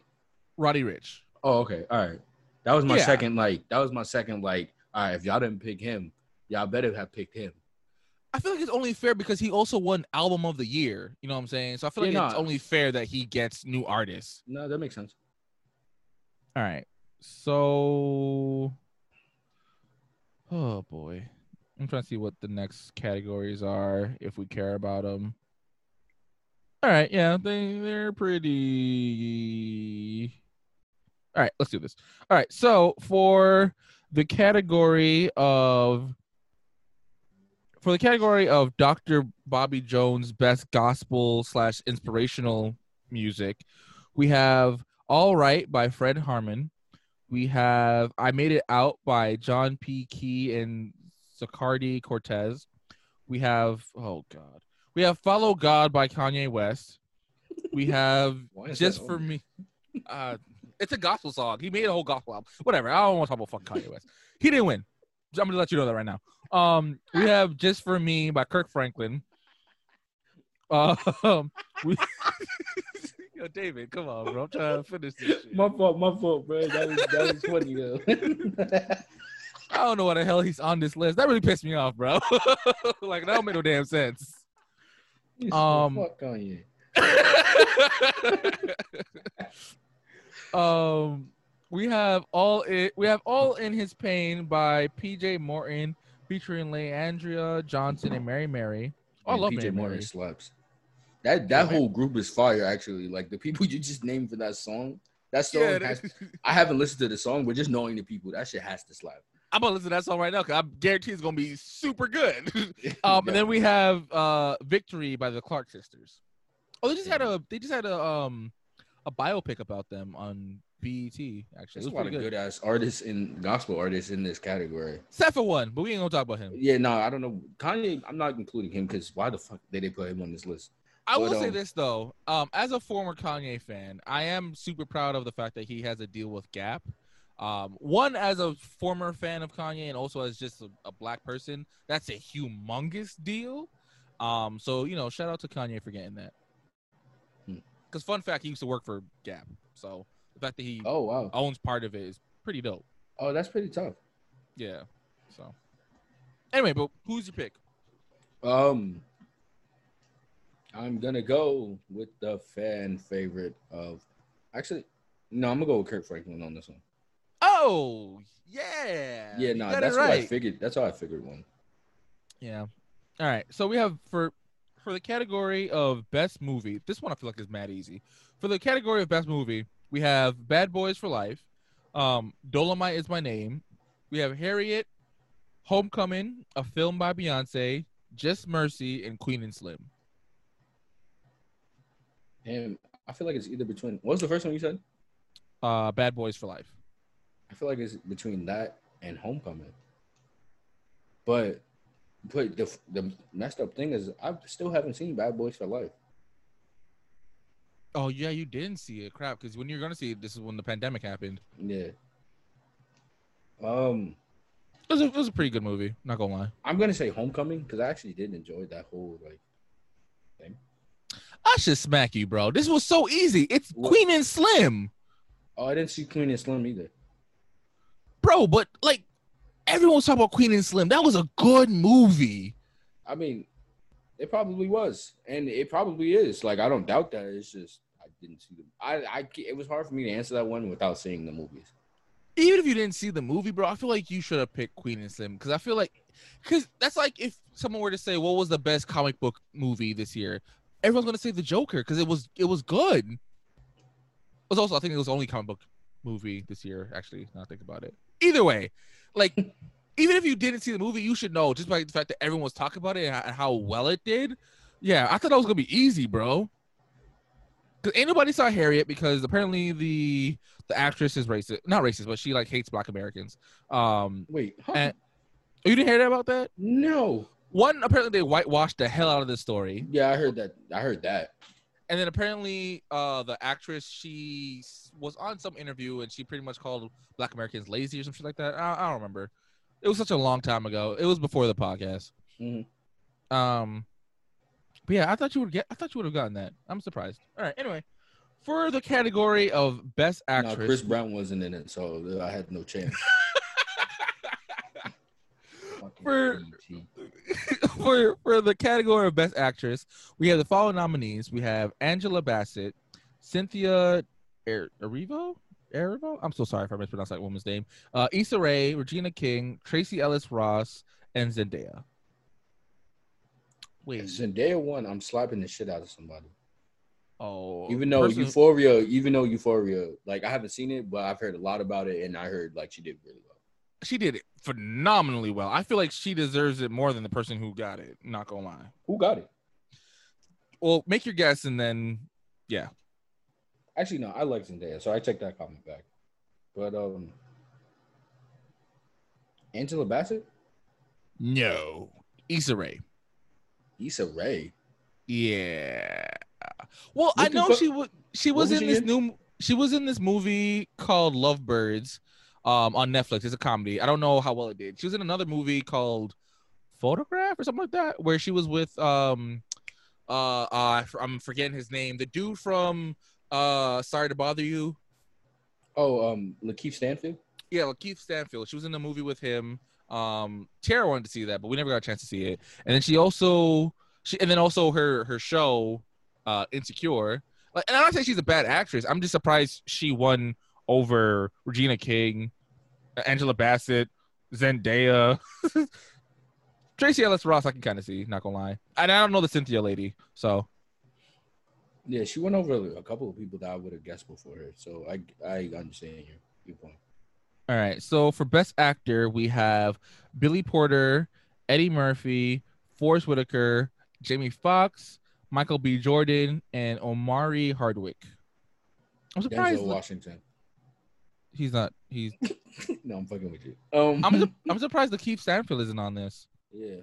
Roddy Ricch.
Oh, okay. All right. That was my
Yeah.
second like that was my second like, all right, if y'all didn't pick him, y'all better have picked him.
I feel like it's only fair because he also won Album of the Year. You know what I'm saying? So I feel like
Yeah,
it's
no.
only fair that he gets new artists.
No, that makes sense.
All right. So, oh boy, I'm trying to see what the next categories are if we care about them. All right. Yeah, they they're pretty. All right. Let's do this. All right. So for the category of for the category of Dr. Bobby Jones best gospel slash inspirational music, we have All Right by Fred Hammond. We have I Made It Out by John P. Kee and Zacardi Cortez. We have oh god. We have Follow God by Kanye West. We have Just for Me. Uh it's a gospel song. He made a whole gospel album. Whatever. I don't want to talk about fucking Kanye West. He didn't win. I'm gonna let you know that right now. Um, we have "Just for Me" by Kirk Franklin. Um, we, yo, David, come on, bro. I'm trying to finish this. Shit.
My fault, my fault, bro. That was that was funny though.
I don't know why the hell he's on this list. That really pissed me off, bro. like that don't make no damn sense.
You
Um,
fuck Kanye.
um, we have all it. We have all in his pain by P.J. Morton, featuring Leandria Johnson and Mary Mary. Oh, I
Man,
love
PJ
Mary
Morton
Mary.
slaps. That that whole group is fire. Actually, like the people you just named for that song. That song
Yeah,
has, I haven't listened to the song, but just knowing the people, that shit has to slap.
I'm gonna listen to that song right now because I guarantee it's gonna be super good. um,
Yeah.
and then we have uh "Victory" by the Clark Sisters. Oh, they just had a they just had a um a biopic about them on BET. Actually,
There's a lot of
good.
ass artists and gospel artists in this category.
Except for one, but we ain't gonna talk about him.
Yeah, no, I don't know. Kanye, I'm not including him because why the fuck did they put him on this list?
I will
But,
say
um,
this though, um, as a former Kanye fan, I am super proud of the fact that he has a deal with Gap. Um, one as a former fan of Kanye and also as just a, a black person, that's a humongous deal. Um, so you know, shout out to Kanye for getting that.
Hmm.
Because fun fact, he used to work for Gap, so fact that he
Oh wow.
owns part of it is pretty dope.
Oh, that's pretty tough.
Yeah. So anyway, but who's your pick?
Um, I'm gonna go with the fan favorite of. Actually, no, I'm gonna go with Kirk Franklin on this one.
Oh yeah,
Yeah, no,
it
that's what I figured. That's how I figured one.
Yeah. All right. So we have for for the category of best movie. This one I feel like is mad easy. For the category of best movie, we have Bad Boys for Life, um, Dolomite is my name. We have Harriet, Homecoming, a film by Beyonce, Just Mercy, and Queen and Slim.
And I feel like it's either between. What was the first one you said?
Uh, Bad Boys for Life.
I feel like it's between that and Homecoming. But, but the the messed up thing is, I still haven't seen Bad Boys for Life.
Oh yeah, you didn't see it. Crap, because when you're gonna see it, this is when the pandemic happened.
Yeah. Um,
It was a, it was a pretty good movie. Not gonna lie.
I'm gonna say Homecoming because I actually did enjoy that whole like. Thing.
I should smack you, bro. This was so easy. It's
What?
Queen and Slim.
Oh, I didn't see Queen and Slim either.
bro. But like, everyone was talking about Queen and Slim. That was a good movie.
I mean, it probably was, and it probably is. Like I don't doubt that. It's just didn't see them. I, I, it was hard for me to answer that one without seeing the movies.
even if you didn't see the movie, bro, I feel like you should have picked Queen and Slim because I feel like, because that's like if someone were to say what was the best comic book movie this year, everyone's gonna say the Joker because it was it was good. It was also I think it was the only comic book movie this year. Actually, now I think about it. Either way, like even if you didn't see the movie, you should know just by the fact that everyone was talking about it and how well it did. Yeah, I thought that was gonna be easy, bro. Because ain't nobody saw Harriet because apparently the the actress is racist, not racist, but she like hates Black Americans. Um,
Wait, huh?
and oh, you didn't hear that about that?
no.
One apparently they whitewashed the hell out of this story,
Yeah, I heard that. I heard that.
and then apparently uh the actress she was on some interview and she pretty much called Black Americans lazy or something like that. I, I don't remember. It was such a long time ago. It was before the podcast.
Mhm.
Um, but yeah, I thought you would get. I thought you would have gotten that. I'm surprised. All right. Anyway, for the category of best
No,
actress,
Chris Brown wasn't in it, so I had no chance.
For- for for the category of best actress, we have the following nominees. We have Angela Bassett, Cynthia Er- Erivo. Erivo? I'm so sorry if I mispronounced that woman's name. Uh, Issa Rae, Regina King, Tracee Ellis Ross, and Zendaya.
If
Wait.
Zendaya won, I'm slapping the shit out of somebody.
Oh,
Even though
person-
Euphoria, even though Euphoria, like I haven't seen it, but I've heard a lot about it, and I heard like she did really well.
she did it phenomenally well. I feel like she deserves it more than the person who got it. Not gonna lie.
Who got it?
Well, make your guess and then yeah.
Actually, no, I like Zendaya, so I take that comment back. But um, Angela Bassett,
No, Issa Rae.
Issa Rae.
Yeah. Well, I know she was she was
was
in
she
this
in?
new she was in this movie called Lovebirds um on Netflix. It's a comedy. I don't know how well it did. She was in another movie called Photograph or something like that where she was with um uh, uh I'm forgetting his name. The dude from uh Sorry to Bother You.
Oh, um, Lakeith Stanfield.
Yeah, Lakeith Stanfield. She was in a movie with him. Um, Tara wanted to see that, but we never got a chance to see it. And then she also she and then also her her show, uh, Insecure. Like, and I'm not saying she's a bad actress. I'm just surprised she won over Regina King, Angela Bassett, Zendaya, Tracee Ellis Ross. I can kind of see, not gonna lie. And I don't know the Cynthia lady, so
Yeah, she went over a couple of people that I would have guessed before her. So I I understand your your point.
All right. So for best actor, we have Billy Porter, Eddie Murphy, Forest Whitaker, Jamie Foxx, Michael B. Jordan, and Omari Hardwick. I'm surprised
Denzel Washington.
he's not. He's.
no, I'm fucking with you. Um,
I'm. su- I'm surprised that Keith Stanfield isn't on this.
yeah,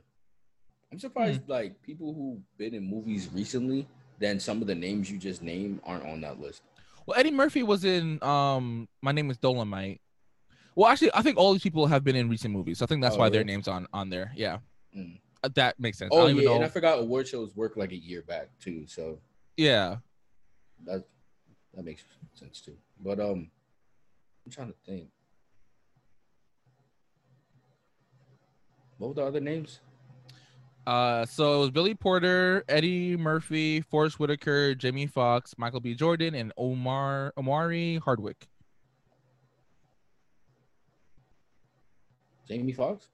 I'm surprised like people who've been in movies recently. Then some of the names you just named aren't on that list.
Well, Eddie Murphy was in. Um, my name is Dolomite. Well, actually, I think all these people have been in recent movies. So I think that's
Oh,
why their names on on there. Yeah,
Mm.
That makes sense.
Oh yeah,
know.
and I forgot award shows work like a year back too. So
yeah.
that that makes sense too. But um, I'm trying to think. What were the other names?
Uh, so it was Billy Porter, Eddie Murphy, Forest Whitaker, Jamie Foxx, Michael B. Jordan, and Omar Omari Hardwick.
Jamie Foxx.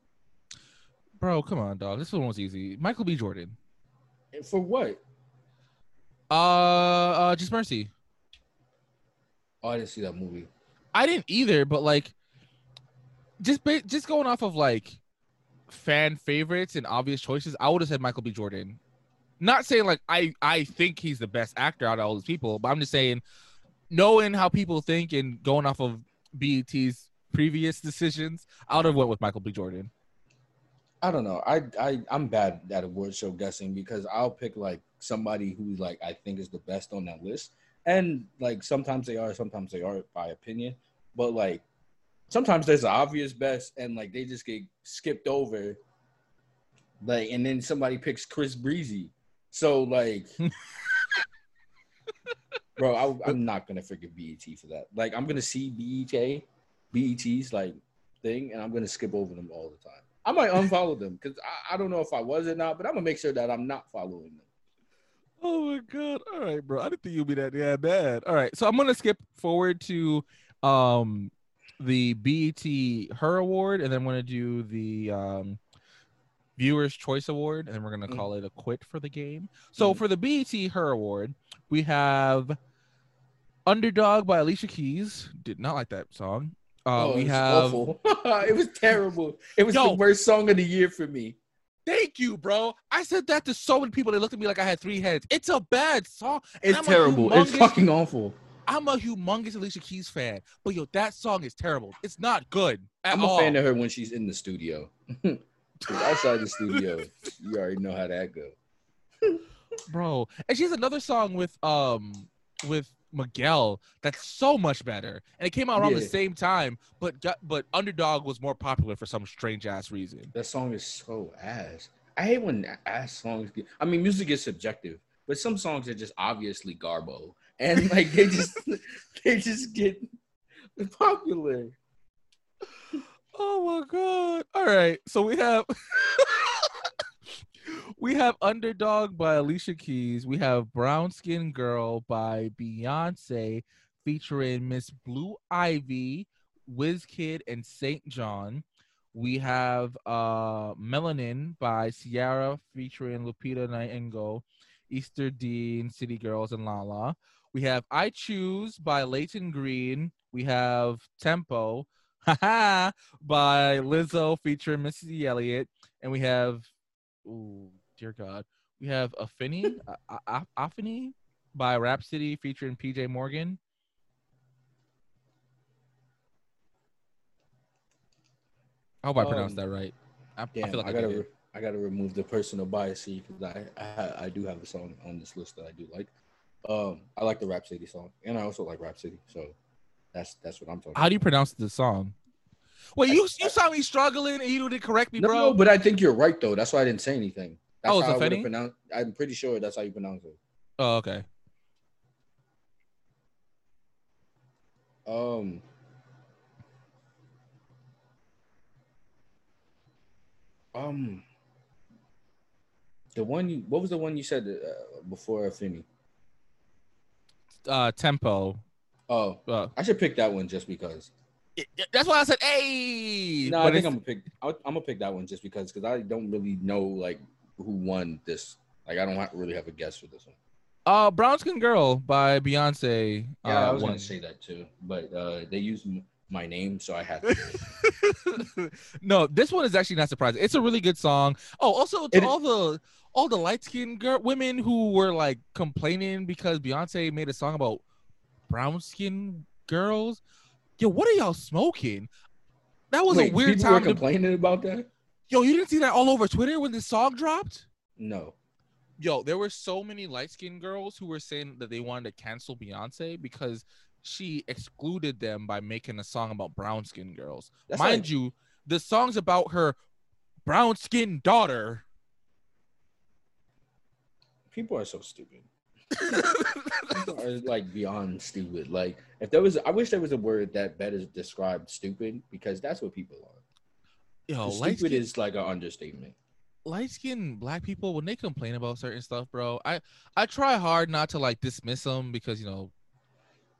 Bro, come on, dog. This one was easy. Michael B. Jordan.
And For what?
Uh, uh, just mercy.
Oh, I didn't see that movie.
I didn't either, but like, just ba- just going off of like fan favorites and obvious choices, I would have said Michael B. Jordan. Not saying like I I think he's the best actor out of all these people, but I'm just saying, knowing how people think and going off of BET's previous decisions, I would have went with Michael B. Jordan.
I don't know. I I I'm bad at award show guessing because I'll pick like somebody who like I think is the best on that list, and like sometimes they are, sometimes they aren't by opinion. But like sometimes there's an obvious best, and like they just get skipped over. Like and then somebody picks Chris Breezy, so like, bro, I, I'm not gonna forget BET for that. Like I'm gonna see BET, BET's like thing, and I'm gonna skip over them all the time. I might unfollow them because I, I don't know if I was or not, but I'm gonna make sure that I'm not following them.
Oh my god! All right, bro. I didn't think you'd be that yeah bad. All right, so I'm gonna skip forward to um the BET Her Award, and then we're gonna do the um, Viewers Choice Award, and then we're gonna
Mm.
call it a quit for the game. So
Mm.
for the BET Her Award, we have Underdog by Alicia Keys. Did not like that song. Uh,
Oh,
we
it was
have.
awful. it was terrible. It was
Yo.
the worst song of the year for me.
Thank you, bro. I said that to so many people. They looked at me like I had three heads. It's a bad song.
It's
I'm
terrible. It's fucking awful.
I'm a humongous Alicia Keys fan, but yo, that song is terrible. It's not good at
I'm a
all.
fan of her when she's in the studio. outside the studio, you already know how that go.
bro. And she has another song with um with Miguel that's so much better, and it came out around the same time. But but Underdog was more popular for some strange ass reason.
That song is so ass. I hate when ass songs get. I mean, music is subjective, but some songs are just obviously garbo, and like they just they just get popular.
Oh my god! All right, so we have we have Underdog by Alicia Keys. We have Brown Skin Girl by Beyonce, featuring Miss Blue Ivy, Kid, and Saint John. We have uh Melanin by Ciara featuring Lupita Nyong'o, Ester Dean, City Girls, and Lala. We have I Choose by Layton Greene. We have Tempo by Lizzo featuring Missy Elliott. And we have ooh, dear God. We have Affinity, uh, Affinity by Rapsody featuring PJ Morgan. I hope I pronounced
Um,
that right. I, I feel like
I,
I,
gotta re- I gotta remove the personal bias because I, I I do have a song on this list that I do like. Um, I like the Rapsody song, and I also like Rapsody, so that's that's what I'm talking.
How do you pronounce the song? Wait,
I-
you you saw me struggling and you didn't correct me,
no,
bro.
no, but I think you're right though. That's why I didn't say anything. That's
Oh, it's
how I would've
Afeni?
pronounced. I'm pretty sure that's how you pronounce it.
oh, okay.
Um. Um. The one you, what was the one you said uh, before Affinity?
Uh, tempo.
Oh,
Uh,
I should pick that one just because.
that's why I said, "Hey."
No, I think I'm gonna pick. I'm gonna pick that one just because because I don't really know like who won this. Like I don't have, really have a guess for this one.
Uh, Brown Skin Girl by Beyonce.
Yeah,
uh,
I was
won.
gonna say that too, but uh, they used m- my name, so I had. To.
no, this one is actually not surprising. It's a really good song. Oh, also to
It-
all the all the light skinned girl women who were like complaining because Beyonce made a song about brown skinned girls. Yo, what are y'all smoking? That was
Wait,
a weird
people were
time. To,
complaining about that.
Yo, you didn't see that all over Twitter when this song dropped?
No.
Yo, there were so many light skinned girls who were saying that they wanted to cancel Beyonce because she excluded them by making a song about brown skinned girls.
That's
Mind
like-
you, the song's about her brown skinned daughter.
People are so stupid. People are like beyond stupid. Like if there was, I wish there was a word that better described stupid because that's what people are.
Yo, light
stupid
skinned
is like an understatement.
light skinned black people when they complain about certain stuff, bro. I I try hard not to like dismiss them because you know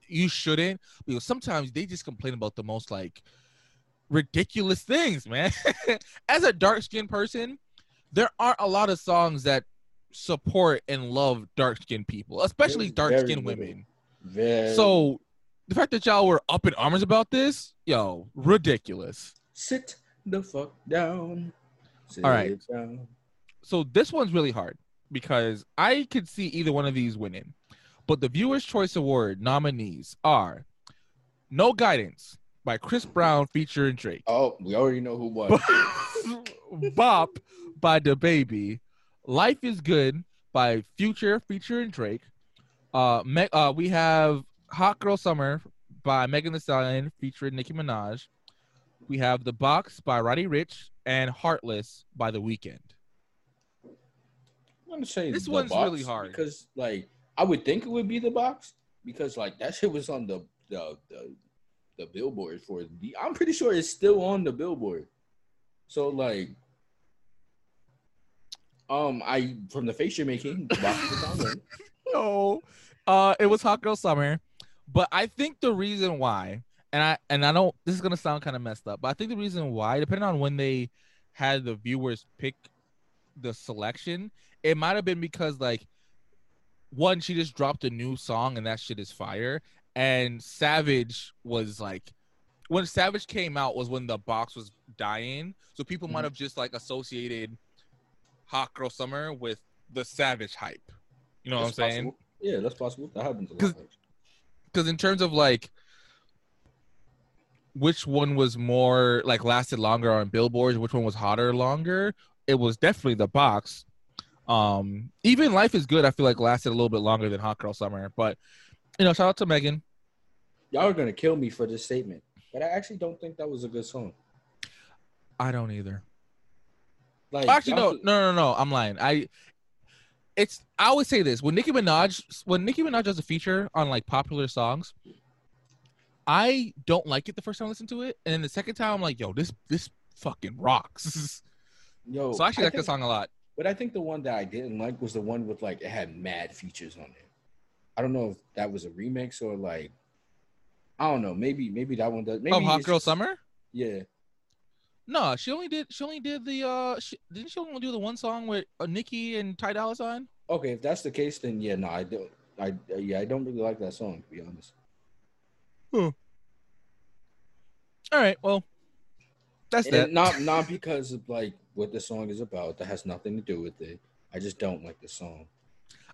you shouldn't. Because sometimes they just complain about the most like ridiculous things, man. As a dark skinned person, there aren't a lot of songs that support and love dark skinned people, especially dark
very
skinned women.
Very
So the fact that y'all were up in arms about this, yo, ridiculous.
sit the fuck down. Sit
All right.
down.
so this one's really hard because I could see either one of these winning. But the Viewers' Choice Award nominees are No Guidance by Chris Brown featuring Drake.
Oh, we already know who won.
Bop by DaBaby. Life is Good by Future featuring Drake. Uh, Me- uh, we have Hot Girl Summer by Megan Thee Stallion featuring Nicki Minaj. We have The Box by Roddy Ricch and Heartless by The Weeknd.
I'm gonna say
This
the
one's really hard.
because like I would think it would be the box because like that shit was on the the the, the billboard for the I'm pretty sure it's still on the billboard. So like um I from the face you're making, the box is on there.
no, uh, it was Hot Girl Summer, but I think the reason why, and I and I don't. This is gonna sound kind of messed up, but I think the reason why, depending on when they had the viewers pick the selection, it might have been because like one, she just dropped a new song and that shit is fire, and Savage was like when Savage came out was when the box was dying, so people might
Mhm.
have just like associated Hot Girl Summer with the Savage hype. You know
That's
what I'm saying?
Yeah, that's possible. That happens a lot.
because in terms of like which one was more like lasted longer on billboards which one was hotter longer? It was definitely the box. Um even life is good i feel like lasted a little bit longer than hot girl summer but you know shout out to megan.
Y'all are gonna kill me for this statement, but I actually don't think that was a good song.
i don't either.
Like,
actually no no no no i'm lying. I it's i always say this when nicki minaj when nicki minaj does a feature on like popular songs i don't like it the first time i listen to it and then the second time i'm like yo this this fucking rocks
Yo,
so I actually
I
like the song a lot
But I think the one that I didn't like was the one with like it had mad features on it. I don't know if that was a remix or like I don't know. Maybe maybe that one does. Maybe
of hot girl
just-
summer
Yeah.
no she only did she only did the uh she, didn't she only do the one song with uh, nicki and ty dolla sign
Okay, if that's the case, then yeah, no, I don't. I yeah, I don't really like that song to be honest.
All right well that's
And
that
not not because of like what the song is about. That has nothing to do with it. I just don't like the song.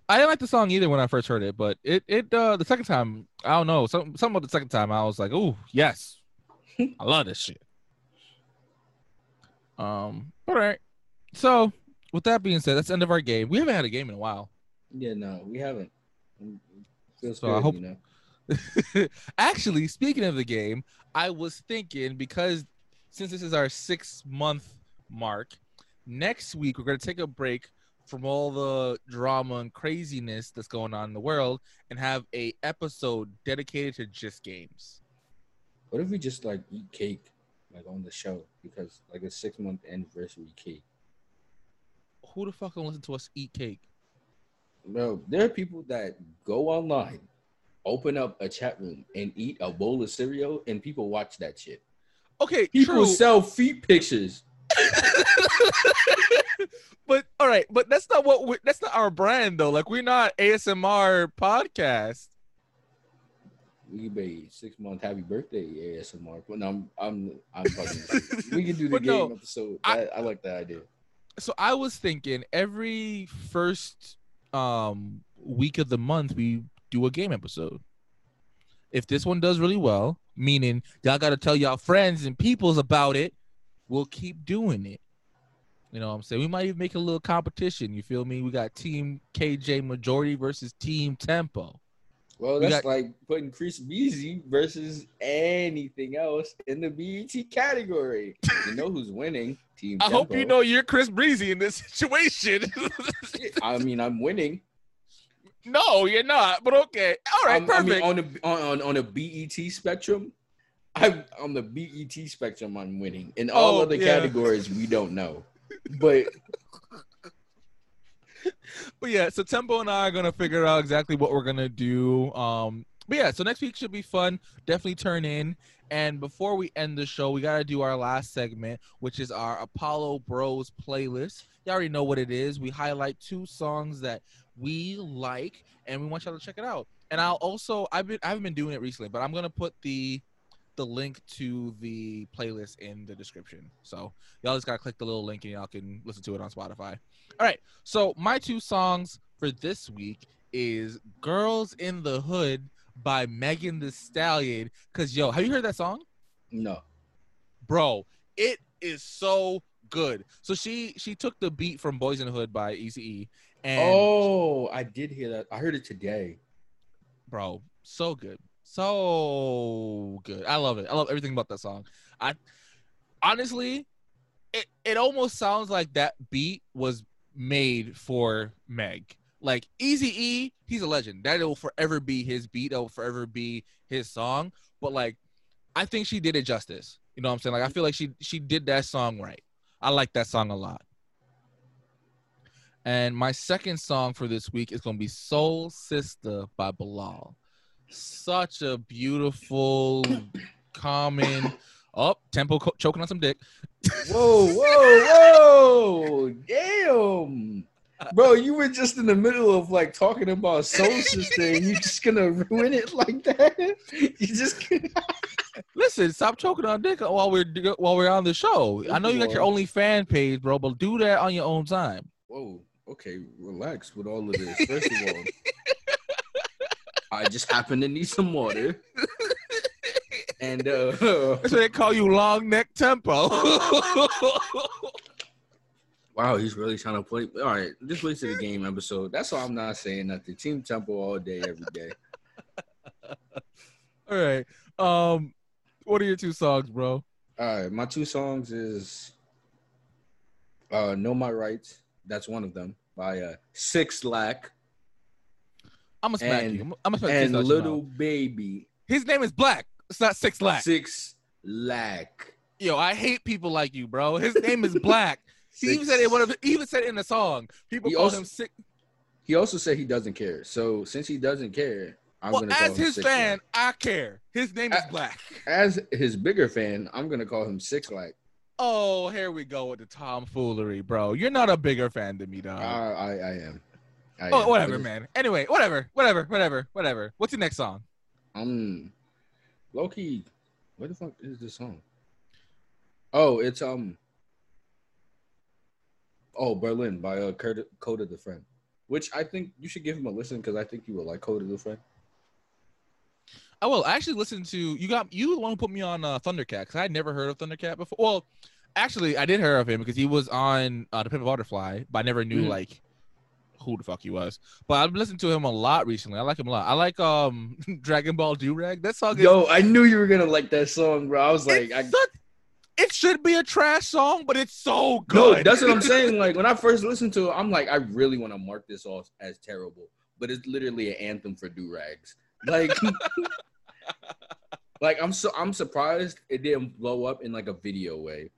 I didn't like the song either when I first heard it, but it it uh the second time I don't know some something about the second time I was like, oh yes, I love this shit. Um, all right. So with that being said, that's the end of our game. We haven't had a game in a while.
Yeah, no, we haven't. Feels
So I hope-
you know.
Actually, speaking of the game, I was thinking because since this is our six month mark, next week we're gonna take a break from all the drama and craziness that's going on in the world and have a episode dedicated to just games.
What if we just like eat cake like on the show because like a six month anniversary cake?
Who the fuck gonna listen to us eat cake?
No, there are people that go online, open up a chat room, and eat a bowl of cereal, and people watch that shit.
Okay,
People
true.
sell feet pictures.
but all right, but that's not what we, that's not our brand though. Like we're not ASMR podcast.
We could be six month happy birthday ASMR. But no, I'm I'm I'm fucking. we can do the
But
game
no,
episode.
I-
That- I like that idea.
So I was thinking every first um week of the month we do a game episode. If this one does really well, meaning y'all got to tell y'all friends and peoples about it, we'll keep doing it. You know what I'm saying? We might even make a little competition. You feel me? We got Team KJ Majority versus Team Tempo.
Well,
We
that's
got-
like putting Chris Breezy versus anything else in the BET category. You know who's winning? Team.
I hope you know you're Chris Breezy in this situation.
I mean, I'm winning.
No, you're not. But okay. All right,
I'm- I mean, on the on, on on a BET spectrum, I'm on the BET spectrum. I'm winning. In all
Oh,
other
yeah.
categories, we don't know. But
But yeah, so Tempo and I are gonna figure out exactly what we're gonna do. Um, but yeah, so next week should be fun. Definitely turn in. And before we end the show, we gotta do our last segment, which is our Apollo Bros playlist. You already know what it is. We highlight two songs that we like, and we want y'all to check it out. And I'll also I've been I haven't been doing it recently, but I'm gonna put the the link to the playlist in the description. So y'all just gotta click the little link and y'all can listen to it on Spotify. All right. So my two songs for this week is "Girls in the Hood" by Megan Thee Stallion. Cause yo, have you heard that song,
no,
bro? It is so good. So she she took the beat from "Boys in the Hood" by Ece, and
oh, I did hear that. I heard it today.
bro, so good, so good. I love it. I love everything about that song. I honestly, it it almost sounds like that beat was made for Meg. Like Easy E, he's a legend. That it will forever be his beat. That will forever be his song. But like, I think she did it justice. You know what I'm saying? Like, I feel like she she did that song right. I like that song a lot. And my second song for this week is gonna be "Soul Sister" by Bilal. Such a beautiful Common. Up, oh, tempo co- choking on some dick.
Whoa, whoa, whoa! Damn, bro, you were just in the middle of like talking about Soul Sister, and you're just gonna ruin it like that? You just
listen. Stop choking on dick while we're while we're on the show. I know you got your only fan page, bro, but do that on your own time.
Whoa, okay, relax with all of this. First of all, I just happen to need some water. And uh,
that's why they call you long neck tempo.
wow, he's really trying to play. All right, just wait to the game episode. That's why I'm not saying nothing. Team tempo all day, every day.
all right. Um, what are your two songs, bro?
All right, my two songs is uh Know My Rights. That's one of them by uh Six Lack.
I'm gonna smack and, you. I'm gonna smack
and Lil Baby.
His name is Black. It's not Six Lack.
Six Lack.
Yo, I hate people like you, bro. His name is Black. he even said it. One of even said it in the song. People he call also, him Six.
He also said he doesn't care. So since he doesn't care, I'm
well,
gonna
as his fan, I care. His name is
as,
Black.
As his bigger fan, I'm gonna call him Six Lack.
Oh, here we go with the tomfoolery, bro. You're not a bigger fan than me, dog.
Uh, I, I am.
I oh, am. whatever, man. Anyway, whatever, whatever, whatever, whatever. What's your next song?
Um, Loki. What the fuck is this song? Oh, it's um. Oh, Berlin by uh, Kurt, Kota the Friend, which I think you should give him a listen because I think you will like Kota the Friend.
I will actually listen to you. Got you the one who put me on uh, Thundercat because I had never heard of Thundercat before. Well, actually, I did hear of him because he was on uh, the Pimp Butterfly, but I never knew mm. like who the fuck he was. But I've listened to him a lot recently. I like him a lot. I like um Dragonball Durag. That song. Is,
Yo, I knew you were gonna like that song, bro. I was like, I,
such, it should be a trash song, but it's so good.
No, that's what I'm saying. Like when I first listened to it, I'm like, I really want to mark this off as terrible, but it's literally an anthem for do rags. Like, like I'm so I'm surprised it didn't blow up in like a video way.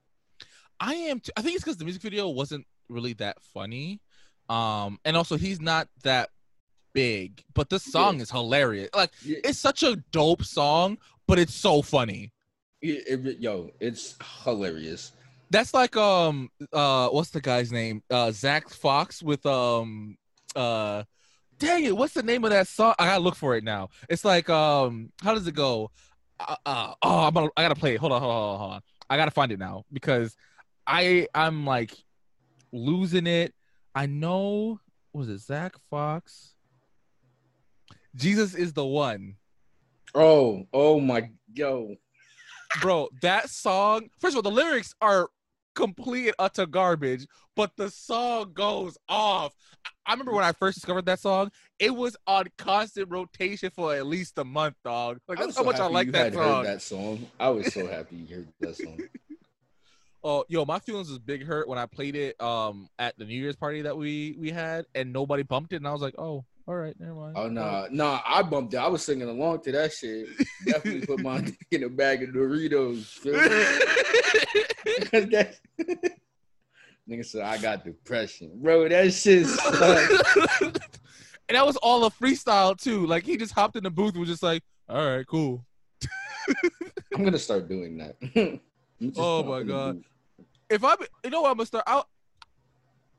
I am. T- I think it's because the music video wasn't really that funny. Um, and also he's not that big, but this song yeah. is hilarious. Like yeah. it's such a dope song, but it's so funny.
It, it, yo, it's hilarious.
That's like um uh what's the guy's name? Uh Zack Fox with um uh dang it, what's the name of that song? I gotta look for it now. It's like um how does it go? Uh, uh oh I'm gonna, I gotta play it. Hold on, hold on, hold on. I gotta find it now because I I'm like losing it I know was it Zack Fox? Jesus is the one.
Oh, oh my yo.
Bro, that song, first of all, the lyrics are complete and utter garbage, but the song goes off. I remember when I first discovered that song, it was on constant rotation for at least a month, dog. Like that's how so much I like that song.
that song. I was so happy you heard that song.
Oh, yo, my feelings was big hurt when I played it um at the New Year's party that we we had, and nobody bumped it, and I was like, oh, all right, never mind.
Oh no, nah, no, nah, I bumped it. I was singing along to that shit. Definitely put my dick in a bag of Doritos. that nigga said I got depression, bro. That shit.
and that was all a freestyle too. Like he just hopped in the booth and was just like, all right, cool.
I'm gonna start doing that.
oh my god if I, you know what I'm gonna start. I,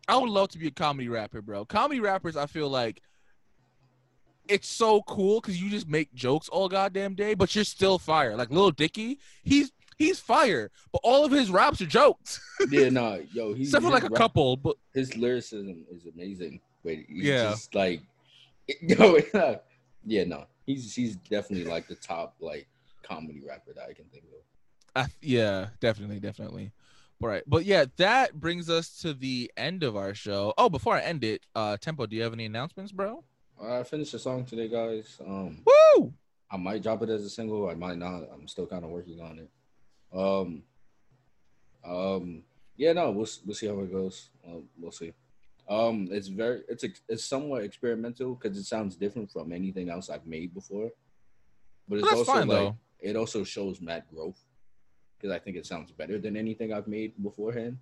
I would love to be a comedy rapper, bro. Comedy rappers, I feel like it's so cool because you just make jokes all goddamn day, but you're still fire. Like Lil Dicky, he's he's fire, but all of his raps are jokes.
yeah, no, yo,
he's except for like a rap, couple, but
his lyricism is amazing. Wait, yeah, just like yo, yeah, no, he's he's definitely like the top like comedy rapper that I can think of.
I, yeah, definitely, definitely. Right. But yeah, that brings us to the end of our show. Oh, before I end it, uh Tempo, do you have any announcements, bro?
I finished the song today, guys. Um
Woo!
I might drop it as a single, I might not. I'm still kind of working on it. Um um yeah, no, we'll we'll see how it goes. Uh, we'll see. Um it's very it's a, it's somewhat experimental cuz it sounds different from anything else I've made before. But it's also fine, like though. it also shows mad growth because I think it sounds better than anything I've made beforehand.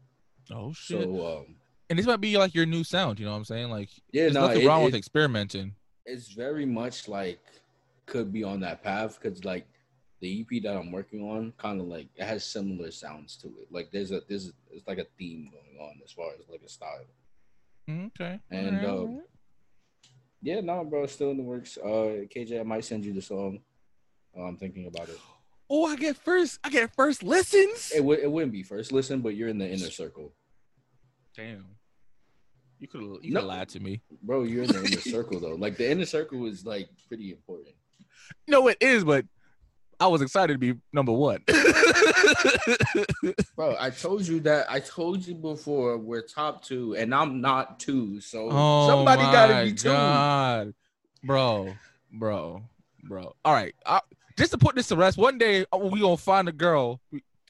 Oh shit!
So, um,
and this might be like your new sound. You know what I'm saying? Like,
yeah,
there's
no,
nothing
it,
wrong
it,
with experimenting.
It's very much like could be on that path because like the EP that I'm working on kind of like it has similar sounds to it. Like there's a there's a, it's like a theme going on as far as like a style.
Okay.
And uh,
alright.
yeah, no, bro, still in the works. Uh, KJ, I might send you the song. Uh, I'm thinking about it.
oh, I get first. I get first listens.
It would it wouldn't be first listen, but you're in the inner circle,
Damn. You could you
No.
lied to me.
bro. You're in the inner circle though. Like the inner circle is like pretty important.
No, it is, but I was excited to be number one.
Bro, I told you that. I told you before we're top two, and I'm not two. So
oh,
somebody gotta
my
be two.
God. bro, bro, bro. All right, I, just to put this to rest, one day uh, we gonna find a girl.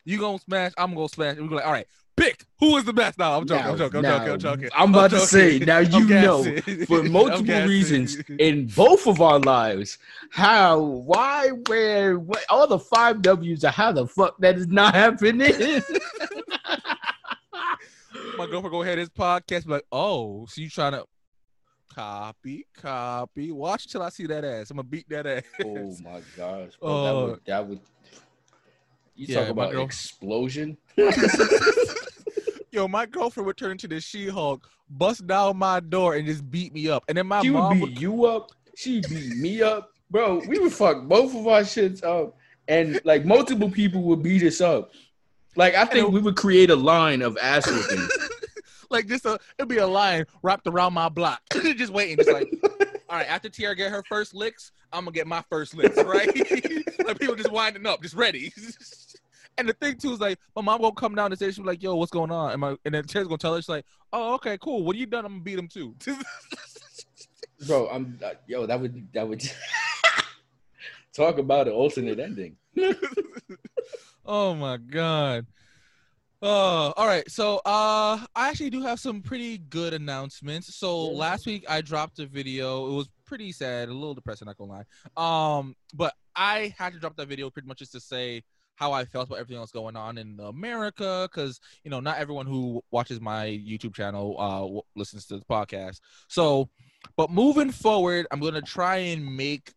You gonna smash? I'm gonna smash. We're like, all right, pick who is the best. No, I'm joking. I'm joking. I'm
now,
joking. I'm joking.
I'm about to
joking.
say, now you know, for multiple reasons in both of our lives. How, why, where, what, all the five W's of how the fuck that is not happening.
my girlfriend go ahead his podcast, like, oh, so you trying to copy, copy? Watch till I see that ass. I'm gonna beat that ass.
oh my gosh, bro,
Oh.
that uh, would that would. You
Yeah,
talk about
girl-
explosion.
Yo, my girlfriend would turn into the She-Hulk, bust down my door, and just beat me up. And then my
she would beat
would
you up. She beat me up, bro. We would fuck both of our shits up, and like multiple people would beat us up. Like I think we would create a line of ass
like just a it'd be a line wrapped around my block, just waiting. Just like, all right, after Tiara get her first licks, I'm gonna get my first licks, right? like people just winding up, just ready. And the thing too is like, my mom gonna come down and say, she's like, yo, what's going on? And my and then Tiara's gonna tell her, she's like, oh, okay, cool. What are you done? I'm gonna beat him too.
bro. I'm uh, yo. That would that would talk about an alternate ending.
oh my god. Oh, all right. So, uh, I actually do have some pretty good announcements. So
Yeah.
last week I dropped a video. It was pretty sad, a little depressing, not gonna lie. Um, but I had to drop that video pretty much just to say how I felt about everything else going on in America, because you know not everyone who watches my YouTube channel uh w- listens to the podcast. So, but moving forward, I'm gonna try and make,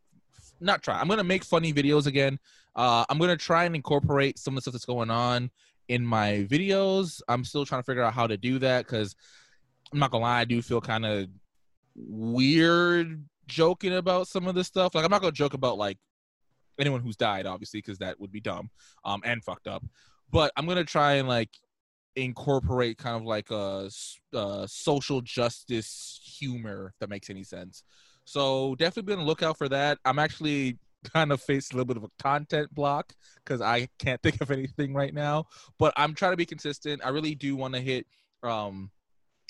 not try. I'm gonna make funny videos again. Uh, I'm gonna try and incorporate some of the stuff that's going on in my videos. I'm still trying to figure out how to do that because I'm not gonna lie, I do feel kind of weird joking about some of this stuff. Like I'm not gonna joke about like anyone who's died, obviously, because that would be dumb um and fucked up. But I'm gonna try and like incorporate kind of like a, uh social justice humor if that makes any sense. So definitely be on the lookout for that. I'm actually kind of faced a little bit of a content block because I can't think of anything right now. But I'm trying to be consistent. I really do want to hit um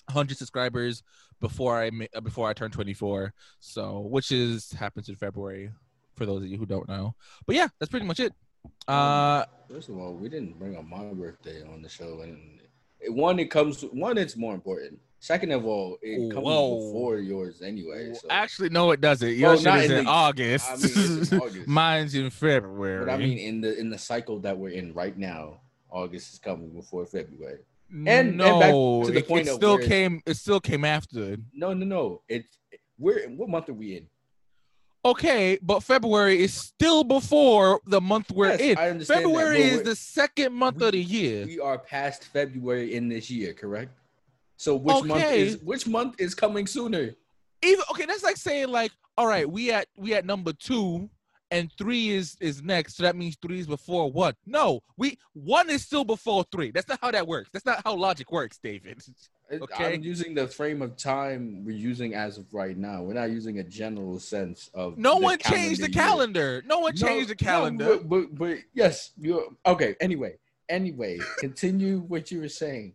100 subscribers before I before I turn 24. So which is happens in February for those of you who don't know. But yeah, that's pretty much it. Uh
First of all, we didn't bring up my birthday on the show, and it, one, it comes one, it's more important. Second of all, it comes
Whoa.
before yours anyway. So.
actually no it doesn't.
Well,
Yours
not
is
in the-
August.
I mean, it's in August.
Mine's in February.
but I mean, in the in the cycle that we're in right now, August is coming before February. and- and
no,
back to the
it,
point
it still came. It still came after.
No, no, no. It's we're what month are we in?
Okay, but February is still before the month we're
Yes,
in.
I understand
February
but
is the second month of the year.
We are past February in this year, correct? So which month is which month is coming sooner?
Even okay, that's like saying like, all right, we at we at number two, and three is is next. So that means three is before one. No, we one is still before three. That's not how that works. That's not how logic works, David. Okay.
I'm using the frame of time we're using as of right now. We're not using a general sense of
No one changed the
calendar
calendar. No one
No,
changed the
no,
calendar.
but, but but yes, you okay. Anyway, anyway, continue what you were saying.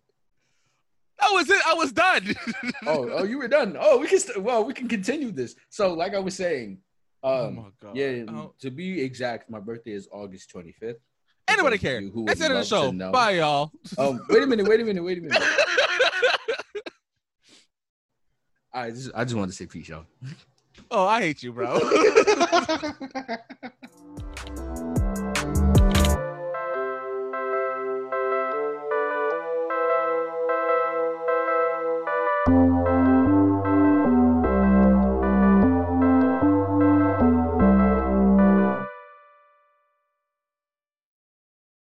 that was it. I was done.
Oh, oh, you were done. Oh, we can st- well, we can continue this. So, like I was saying,
oh
um,
my god.
yeah,
Oh,
to be exact, my birthday is August 25th.
anybody
For those of
care?
you who
That's
would
the of the show. Bye, y'all.
Um, wait a minute, wait a minute, wait a minute. I just, I just wanted to say peace, y'all.
oh, I hate you, bro.